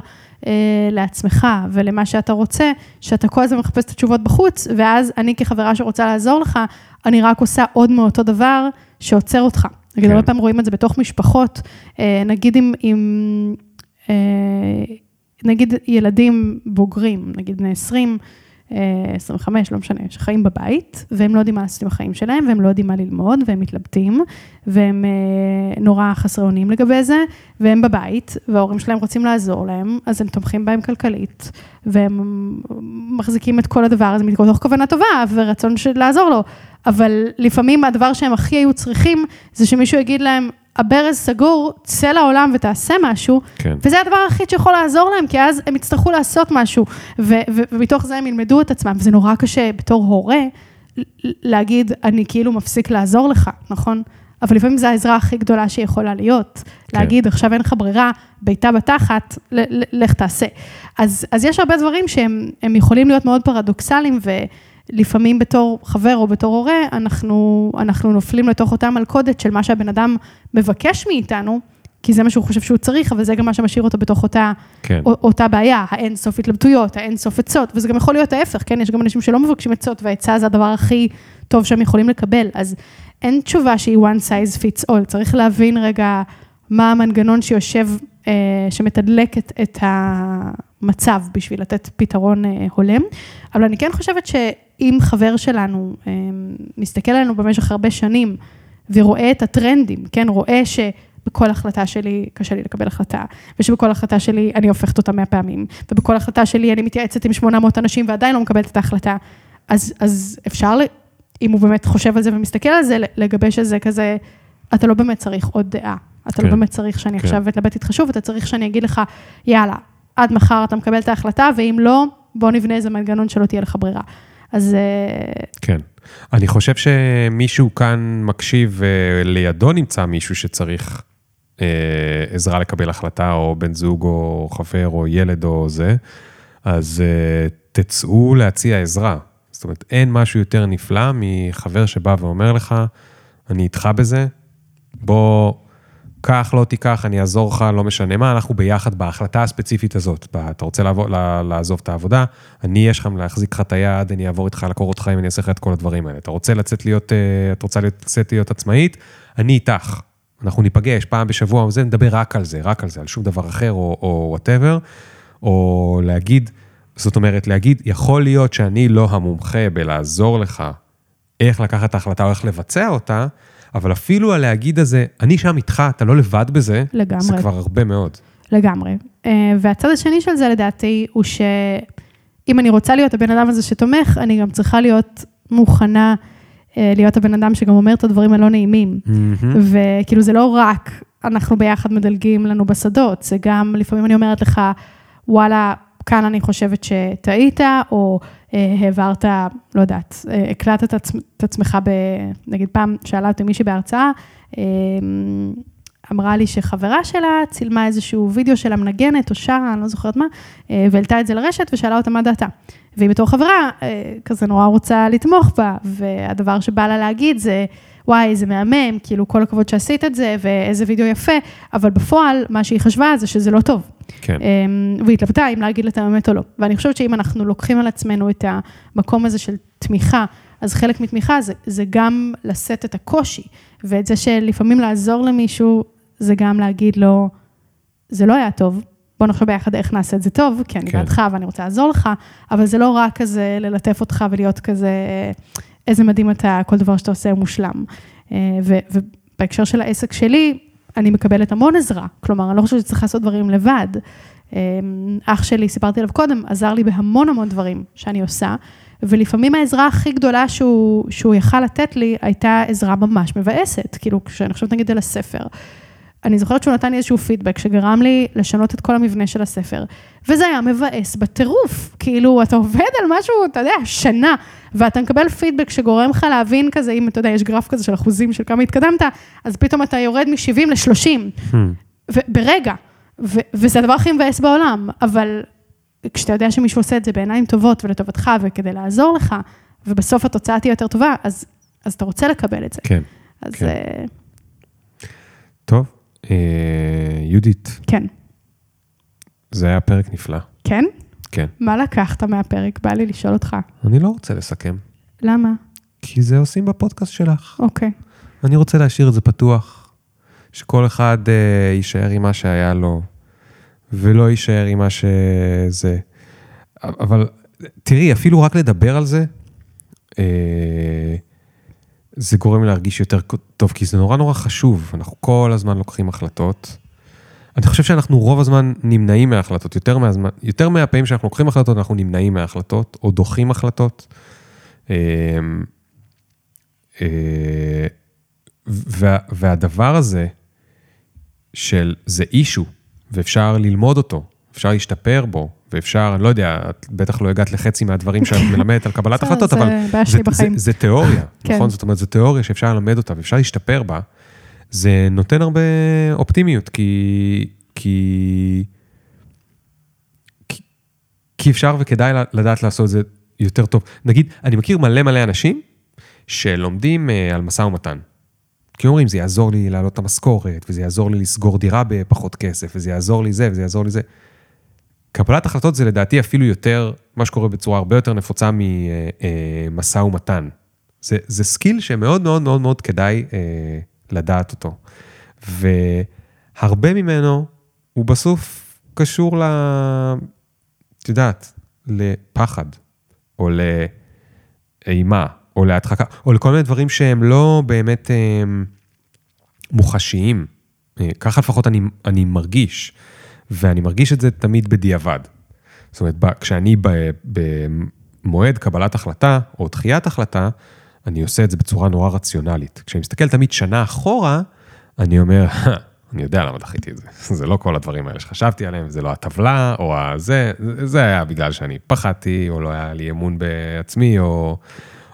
Speaker 2: אה, לעצמך ולמה שאתה רוצה, שאתה כל הזמן מחפש את התשובות בחוץ, ואז אני כחברה שרוצה לעזור לך, אני רק עושה עוד מאותו דבר שעוצר אותך. נגיד, כן. הרבה פעמים רואים את זה בתוך משפחות, אה, נגיד עם, עם אה, נגיד ילדים בוגרים, נגיד בני 20, 25, לא משנה, שחיים בבית, והם לא יודעים מה לעשות עם החיים שלהם, והם לא יודעים מה ללמוד, והם מתלבטים, והם אה, נורא חסרי אונים לגבי זה, והם בבית, וההורים שלהם רוצים לעזור להם, אז הם תומכים בהם כלכלית, והם מחזיקים את כל הדבר הזה מתוך כוונה טובה ורצון של לעזור לו. אבל לפעמים הדבר שהם הכי היו צריכים, זה שמישהו יגיד להם, הברז סגור, צא לעולם ותעשה משהו, כן. וזה הדבר היחיד שיכול לעזור להם, כי אז הם יצטרכו לעשות משהו, ו- ו- ומתוך זה הם ילמדו את עצמם, וזה נורא קשה בתור הורה להגיד, אני כאילו מפסיק לעזור לך, נכון? אבל לפעמים זו העזרה הכי גדולה שיכולה להיות. כן. להגיד, עכשיו אין לך ברירה, בעיטה בתחת, לך תעשה. אז, אז יש הרבה דברים שהם יכולים להיות מאוד פרדוקסליים, ו... לפעמים בתור חבר או בתור הורה, אנחנו, אנחנו נופלים לתוך אותה מלכודת של מה שהבן אדם מבקש מאיתנו, כי זה מה שהוא חושב שהוא צריך, אבל זה גם מה שמשאיר אותו בתוך אותה, כן. אותה בעיה, האין סוף התלבטויות, האין סוף עצות, וזה גם יכול להיות ההפך, כן? יש גם אנשים שלא מבקשים עצות, והעצה זה הדבר הכי טוב שהם יכולים לקבל. אז אין תשובה שהיא one size fits all, צריך להבין רגע מה המנגנון שיושב, אה, שמתדלק את, את המצב בשביל לתת פתרון אה, הולם. אבל אני כן חושבת שאם חבר שלנו אה, מסתכל עלינו במשך הרבה שנים ורואה את הטרנדים, כן, רואה ש... בכל החלטה שלי קשה לי לקבל החלטה, ושבכל החלטה שלי אני הופכת אותה 100 פעמים, ובכל החלטה שלי אני מתייעצת עם 800 אנשים ועדיין לא מקבלת את ההחלטה. אז, אז אפשר, אם הוא באמת חושב על זה ומסתכל על זה, לגבש את זה כזה, אתה לא באמת צריך עוד דעה. אתה לא כן, לא באמת צריך שאני כן. עכשיו אתלבט איתך שוב, אתה צריך שאני אגיד לך, יאללה, עד מחר אתה מקבל את ההחלטה, ואם לא, בוא נבנה איזה מנגנון שלא תהיה לך ברירה. אז... אה,
Speaker 1: כן. אני חושב שמישהו כאן מקשיב, ולידו נמצא מישהו שצריך אה, עזרה לקבל החלטה, או בן זוג, או חבר, או ילד, או זה, אז אה, תצאו להציע עזרה. זאת אומרת, אין משהו יותר נפלא מחבר שבא ואומר לך, אני איתך בזה, בוא... קח, לא תיקח, אני אעזור לך, לא משנה מה, אנחנו ביחד בהחלטה הספציפית הזאת. אתה רוצה לעבור, לעזוב את העבודה, אני יש לך להחזיק לך את היד, אני אעבור איתך לקורות חיים, אני אעשה לך את כל הדברים האלה. אתה רוצה לצאת להיות, אה, את רוצה לצאת להיות עצמאית, אני איתך. אנחנו ניפגש פעם בשבוע, וזה, נדבר רק על זה, רק על זה, על שום דבר אחר או וואטאבר, או להגיד, זאת אומרת, להגיד, יכול להיות שאני לא המומחה בלעזור לך איך לקחת את ההחלטה או איך לבצע אותה, אבל אפילו הלהגיד הזה, אני שם איתך, אתה לא לבד בזה, לגמרי. זה כבר הרבה מאוד.
Speaker 2: לגמרי. אה, והצד השני של זה לדעתי, הוא שאם אני רוצה להיות הבן אדם הזה שתומך, אני גם צריכה להיות מוכנה אה, להיות הבן אדם שגם אומר את הדברים הלא נעימים. Mm-hmm. וכאילו זה לא רק אנחנו ביחד מדלגים לנו בשדות, זה גם לפעמים אני אומרת לך, וואלה, כאן אני חושבת שטעית, או העברת, לא יודעת, אה, הקלטת את עצמ- את עצמך ב... נגיד פעם שאלה אותי מישהי בהרצאה, אה, אמרה לי שחברה שלה צילמה איזשהו וידאו שלה מנגנת או שרה, אני לא זוכרת מה, אה, והעלתה את זה לרשת ושאלה אותה מה דעתה. והיא בתור חברה, אה, כזה נורא רוצה לתמוך בה, והדבר שבא לה להגיד זה, וואי, זה מהמם, כאילו, כל הכבוד שעשית את זה, ואיזה וידאו יפה, אבל בפועל, מה שהיא חשבה זה שזה לא טוב.
Speaker 1: כן.
Speaker 2: אמ, והיא התלבטה אם להגיד לה את האמת או לא. ואני חושבת שאם אנחנו לוקחים על עצמנו את המקום הזה של תמיכה, אז חלק מתמיכה זה, זה גם לשאת את הקושי, ואת זה שלפעמים לעזור למישהו, זה גם להגיד לו, זה לא היה טוב, בוא נחשוב ביחד איך נעשה את זה טוב, כי אני
Speaker 1: כן.
Speaker 2: בעדך ואני רוצה לעזור לך, אבל זה לא רק כזה ללטף אותך ולהיות כזה, איזה מדהים אתה, כל דבר שאתה עושה הוא מושלם. אה, ובהקשר של העסק שלי, אני מקבלת המון עזרה, כלומר, אני לא חושבת שצריך לעשות דברים לבד. אה, אח שלי, סיפרתי עליו קודם, עזר לי בהמון המון דברים שאני עושה, ולפעמים העזרה הכי גדולה שהוא, שהוא יכל לתת לי, הייתה עזרה ממש מבאסת, כאילו, כשאני חושבת נגיד על הספר. אני זוכרת שהוא נתן לי איזשהו פידבק שגרם לי לשנות את כל המבנה של הספר, וזה היה מבאס בטירוף, כאילו, אתה עובד על משהו, אתה יודע, שנה, ואתה מקבל פידבק שגורם לך להבין כזה, אם אתה יודע, יש גרף כזה של אחוזים של כמה התקדמת, אז פתאום אתה יורד מ-70 ל-30,
Speaker 1: Hmm.
Speaker 2: ברגע, ו- וזה הדבר הכי מבאס בעולם, אבל כשאתה יודע שמישהו עושה את זה בעיניים טובות ולטובתך וכדי לעזור לך, ובסוף התוצאה תהיה יותר טובה, אז, אז אתה רוצה לקבל את זה.
Speaker 1: כן.
Speaker 2: אז
Speaker 1: כן.
Speaker 2: אה,
Speaker 1: טוב, אה, יהודית,
Speaker 2: כן.
Speaker 1: זה היה פרק נפלא.
Speaker 2: כן?
Speaker 1: כן.
Speaker 2: מה לקחת מהפרק? בא לי לשאול אותך.
Speaker 1: אני לא רוצה לסכם,
Speaker 2: למה?
Speaker 1: כי זה עושים בפודקאסט שלך.
Speaker 2: אוקיי.
Speaker 1: אני רוצה להשאיר את זה פתוח, שכל אחד אה, יישאר עם מה שהיה לו, ולא יישאר עם מה שזה. אבל תראי, אפילו רק לדבר על זה, אה, זה גורם לי להרגיש יותר טוב, כי זה נורא נורא חשוב. אנחנו כל הזמן לוקחים החלטות. אני חושב שאנחנו רוב הזמן נמנעים מההחלטות, יותר, מהזמן, יותר מהפעמים שאנחנו לוקחים החלטות, אנחנו נמנעים מההחלטות, או דוחים החלטות. אה, אה, וה, והדבר הזה של זה אישו, ואפשר ללמוד אותו, אפשר להשתפר בו, ואפשר, אני לא יודע, את בטח לא הגעת לחצי מהדברים שאת מלמדת על קבלת החלטות, אבל זה, זה. זה תיאוריה,
Speaker 2: כן.
Speaker 1: נכון? זאת אומרת, זו תיאוריה שאפשר ללמד אותה ואפשר להשתפר בה. זה נותן הרבה אופטימיות, כי... כי... כי- כי אפשר וכדאי לדעת לעשות את זה יותר טוב. נגיד, אני מכיר מלא מלא אנשים שלומדים אה, על משא ומתן. כי אומרים, זה יעזור לי להעלות את המשכורת, וזה יעזור לי לסגור דירה בפחות כסף, וזה יעזור לי זה, וזה יעזור לי זה. קבלת החלטות זה לדעתי אפילו יותר, מה שקורה בצורה הרבה יותר נפוצה ממשא ומתן. זה, זה skill שמאוד מאוד מאוד מאוד כדאי אה, לדעת אותו. והרבה ממנו הוא בסוף קשור ל... את יודעת, לפחד, או לאימה, או להדחקה, או לכל מיני דברים שהם לא באמת אה, מוחשיים. אה, ככה לפחות אני, אני מרגיש, ואני מרגיש את זה תמיד בדיעבד. זאת אומרת, כשאני במועד קבלת החלטה, או דחיית החלטה, אני עושה את זה בצורה נורא רציונלית. כשאני מסתכל תמיד שנה אחורה, אני אומר, "הא, אני יודע למה דחיתי את זה. זה לא כל הדברים האלה שחשבתי עליהם, זה לא הטבלה, או הזה, זה היה בגלל שאני פחדתי, או לא היה לי אמון בעצמי, או,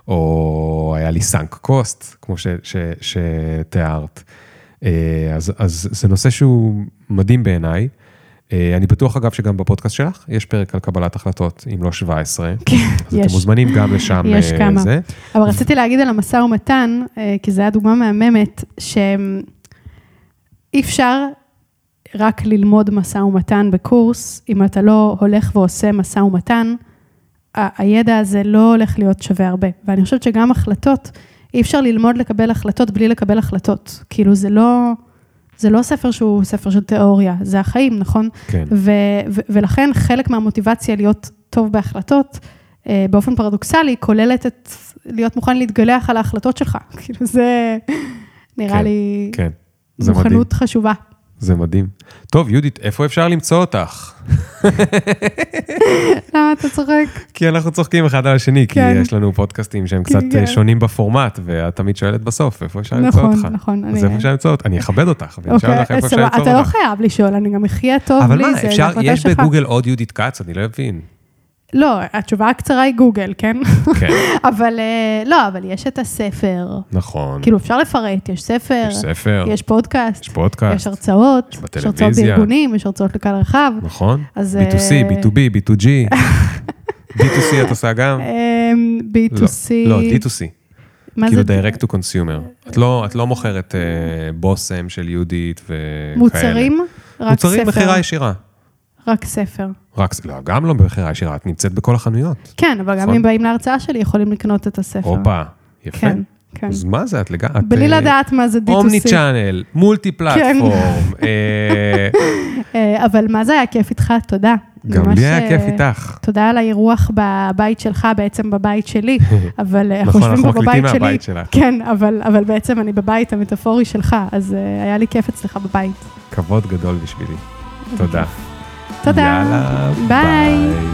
Speaker 1: או היה לי סאנק קוסט, כמו ש, ש, שתיארת. אה, אז, אז זה נושא שהוא מדהים בעיניי. אה, אני בטוח, אגב, שגם בפודקאסט שלך יש פרק על קבלת החלטות, אם לא 17.
Speaker 2: כן,
Speaker 1: אז אתם
Speaker 2: יש.
Speaker 1: מוזמנים גם לשם.
Speaker 2: יש
Speaker 1: אה,
Speaker 2: כמה.
Speaker 1: זה.
Speaker 2: אבל רציתי להגיד על המשא ומתן, אה, כי זו הייתה דוגמה מהממת, שאי אפשר רק ללמוד משא ומתן בקורס, אם אתה לא הולך ועושה משא ומתן, הידע הזה לא הולך להיות שווה הרבה. ואני חושבת שגם החלטות, אי אפשר ללמוד לקבל החלטות בלי לקבל החלטות. כאילו, זה לא, זה לא ספר שהוא ספר של תיאוריה, זה החיים, נכון?
Speaker 1: כן.
Speaker 2: ו- ו- ולכן חלק מהמוטיבציה להיות טוב בהחלטות, אה, באופן פרדוקסלי, כוללת את להיות מוכן להתגלח על ההחלטות שלך. כאילו זה נראה
Speaker 1: כן,
Speaker 2: לי
Speaker 1: כן, מדהים.
Speaker 2: מוכנות חשובה.
Speaker 1: זה מדהים. טוב, יהודית, איפה אפשר למצוא אותך?
Speaker 2: למה אתה צוחק?
Speaker 1: כי אנחנו צוחקים אחד על השני, כי
Speaker 2: כן.
Speaker 1: יש לנו פודקאסטים שהם
Speaker 2: כן,
Speaker 1: קצת
Speaker 2: כן.
Speaker 1: אה, שונים בפורמט, ואת תמיד שואלת בסוף, איפה אפשר למצוא
Speaker 2: נכון,
Speaker 1: אותך?
Speaker 2: נכון,
Speaker 1: אז
Speaker 2: אני-
Speaker 1: איפה אפשר למצוא אותך? אני אכבד אותך, ואני אשאל
Speaker 2: אוקיי,
Speaker 1: אותך איפה אפשר למצוא
Speaker 2: אתה לא
Speaker 1: אותך.
Speaker 2: חייב לשאול, אני גם אחיה טוב
Speaker 1: אבל
Speaker 2: בלי
Speaker 1: מה,
Speaker 2: זה,
Speaker 1: אפשר,
Speaker 2: החלטה
Speaker 1: יש. בגוגל עוד יהודית כץ? אני לא מבין.
Speaker 2: לא, התשובה הקצרה היא גוגל, כן?
Speaker 1: כן,
Speaker 2: אבל אה, לא, אבל יש את הספר.
Speaker 1: נכון.
Speaker 2: כאילו, אפשר לפרט, יש ספר,
Speaker 1: יש ספר,
Speaker 2: יש פודקאסט,
Speaker 1: יש פודקאסט,
Speaker 2: יש הרצאות,
Speaker 1: יש
Speaker 2: יש הרצאות
Speaker 1: בטלוויזיה.
Speaker 2: בארגונים, יש הרצאות לקהל רחב.
Speaker 1: נכון?
Speaker 2: אז...
Speaker 1: B2C,
Speaker 2: אה,
Speaker 1: B2B, B2G. B2C את עושה גם?
Speaker 2: אמ, B2C.
Speaker 1: לא, לא, D2C.
Speaker 2: מה
Speaker 1: כאילו
Speaker 2: זה?
Speaker 1: direct to consumer. את לא, את לא מוכרת אה, בושם של יהודית וכאלה.
Speaker 2: מוצרים? רק
Speaker 1: מוצרים
Speaker 2: ספר.
Speaker 1: מכירה ישירה.
Speaker 2: רק ספר.
Speaker 1: רק, לא, גם לא במכירה ישירה, את נמצאת בכל החנויות.
Speaker 2: כן, אבל גם
Speaker 1: נכון.
Speaker 2: אם באים להרצאה שלי, יכולים לקנות את הספר.
Speaker 1: הופה, יפה.
Speaker 2: כן, כן.
Speaker 1: אז מה זה, את לגמרי...
Speaker 2: בלי לדעת מה זה D2C.
Speaker 1: אומני צ'אנל, מולטי פלטפורם. אה,
Speaker 2: אה, אבל מה זה היה כיף איתך, תודה.
Speaker 1: גם לי היה
Speaker 2: אה,
Speaker 1: כיף איתך.
Speaker 2: תודה על האירוח בבית שלך, בעצם בבית שלי, אבל אה,
Speaker 1: נכון,
Speaker 2: יושבים
Speaker 1: אנחנו
Speaker 2: פה
Speaker 1: מקליטים
Speaker 2: בבית שלי. כן, אבל, בעצם אני בבית המטאפורי שלך, אז אה, היה לי כיף אצלך בבית.
Speaker 1: כבוד גדול בשבילי. תודה.
Speaker 2: תודה.
Speaker 1: יאללה,
Speaker 2: ביי.
Speaker 1: ביי.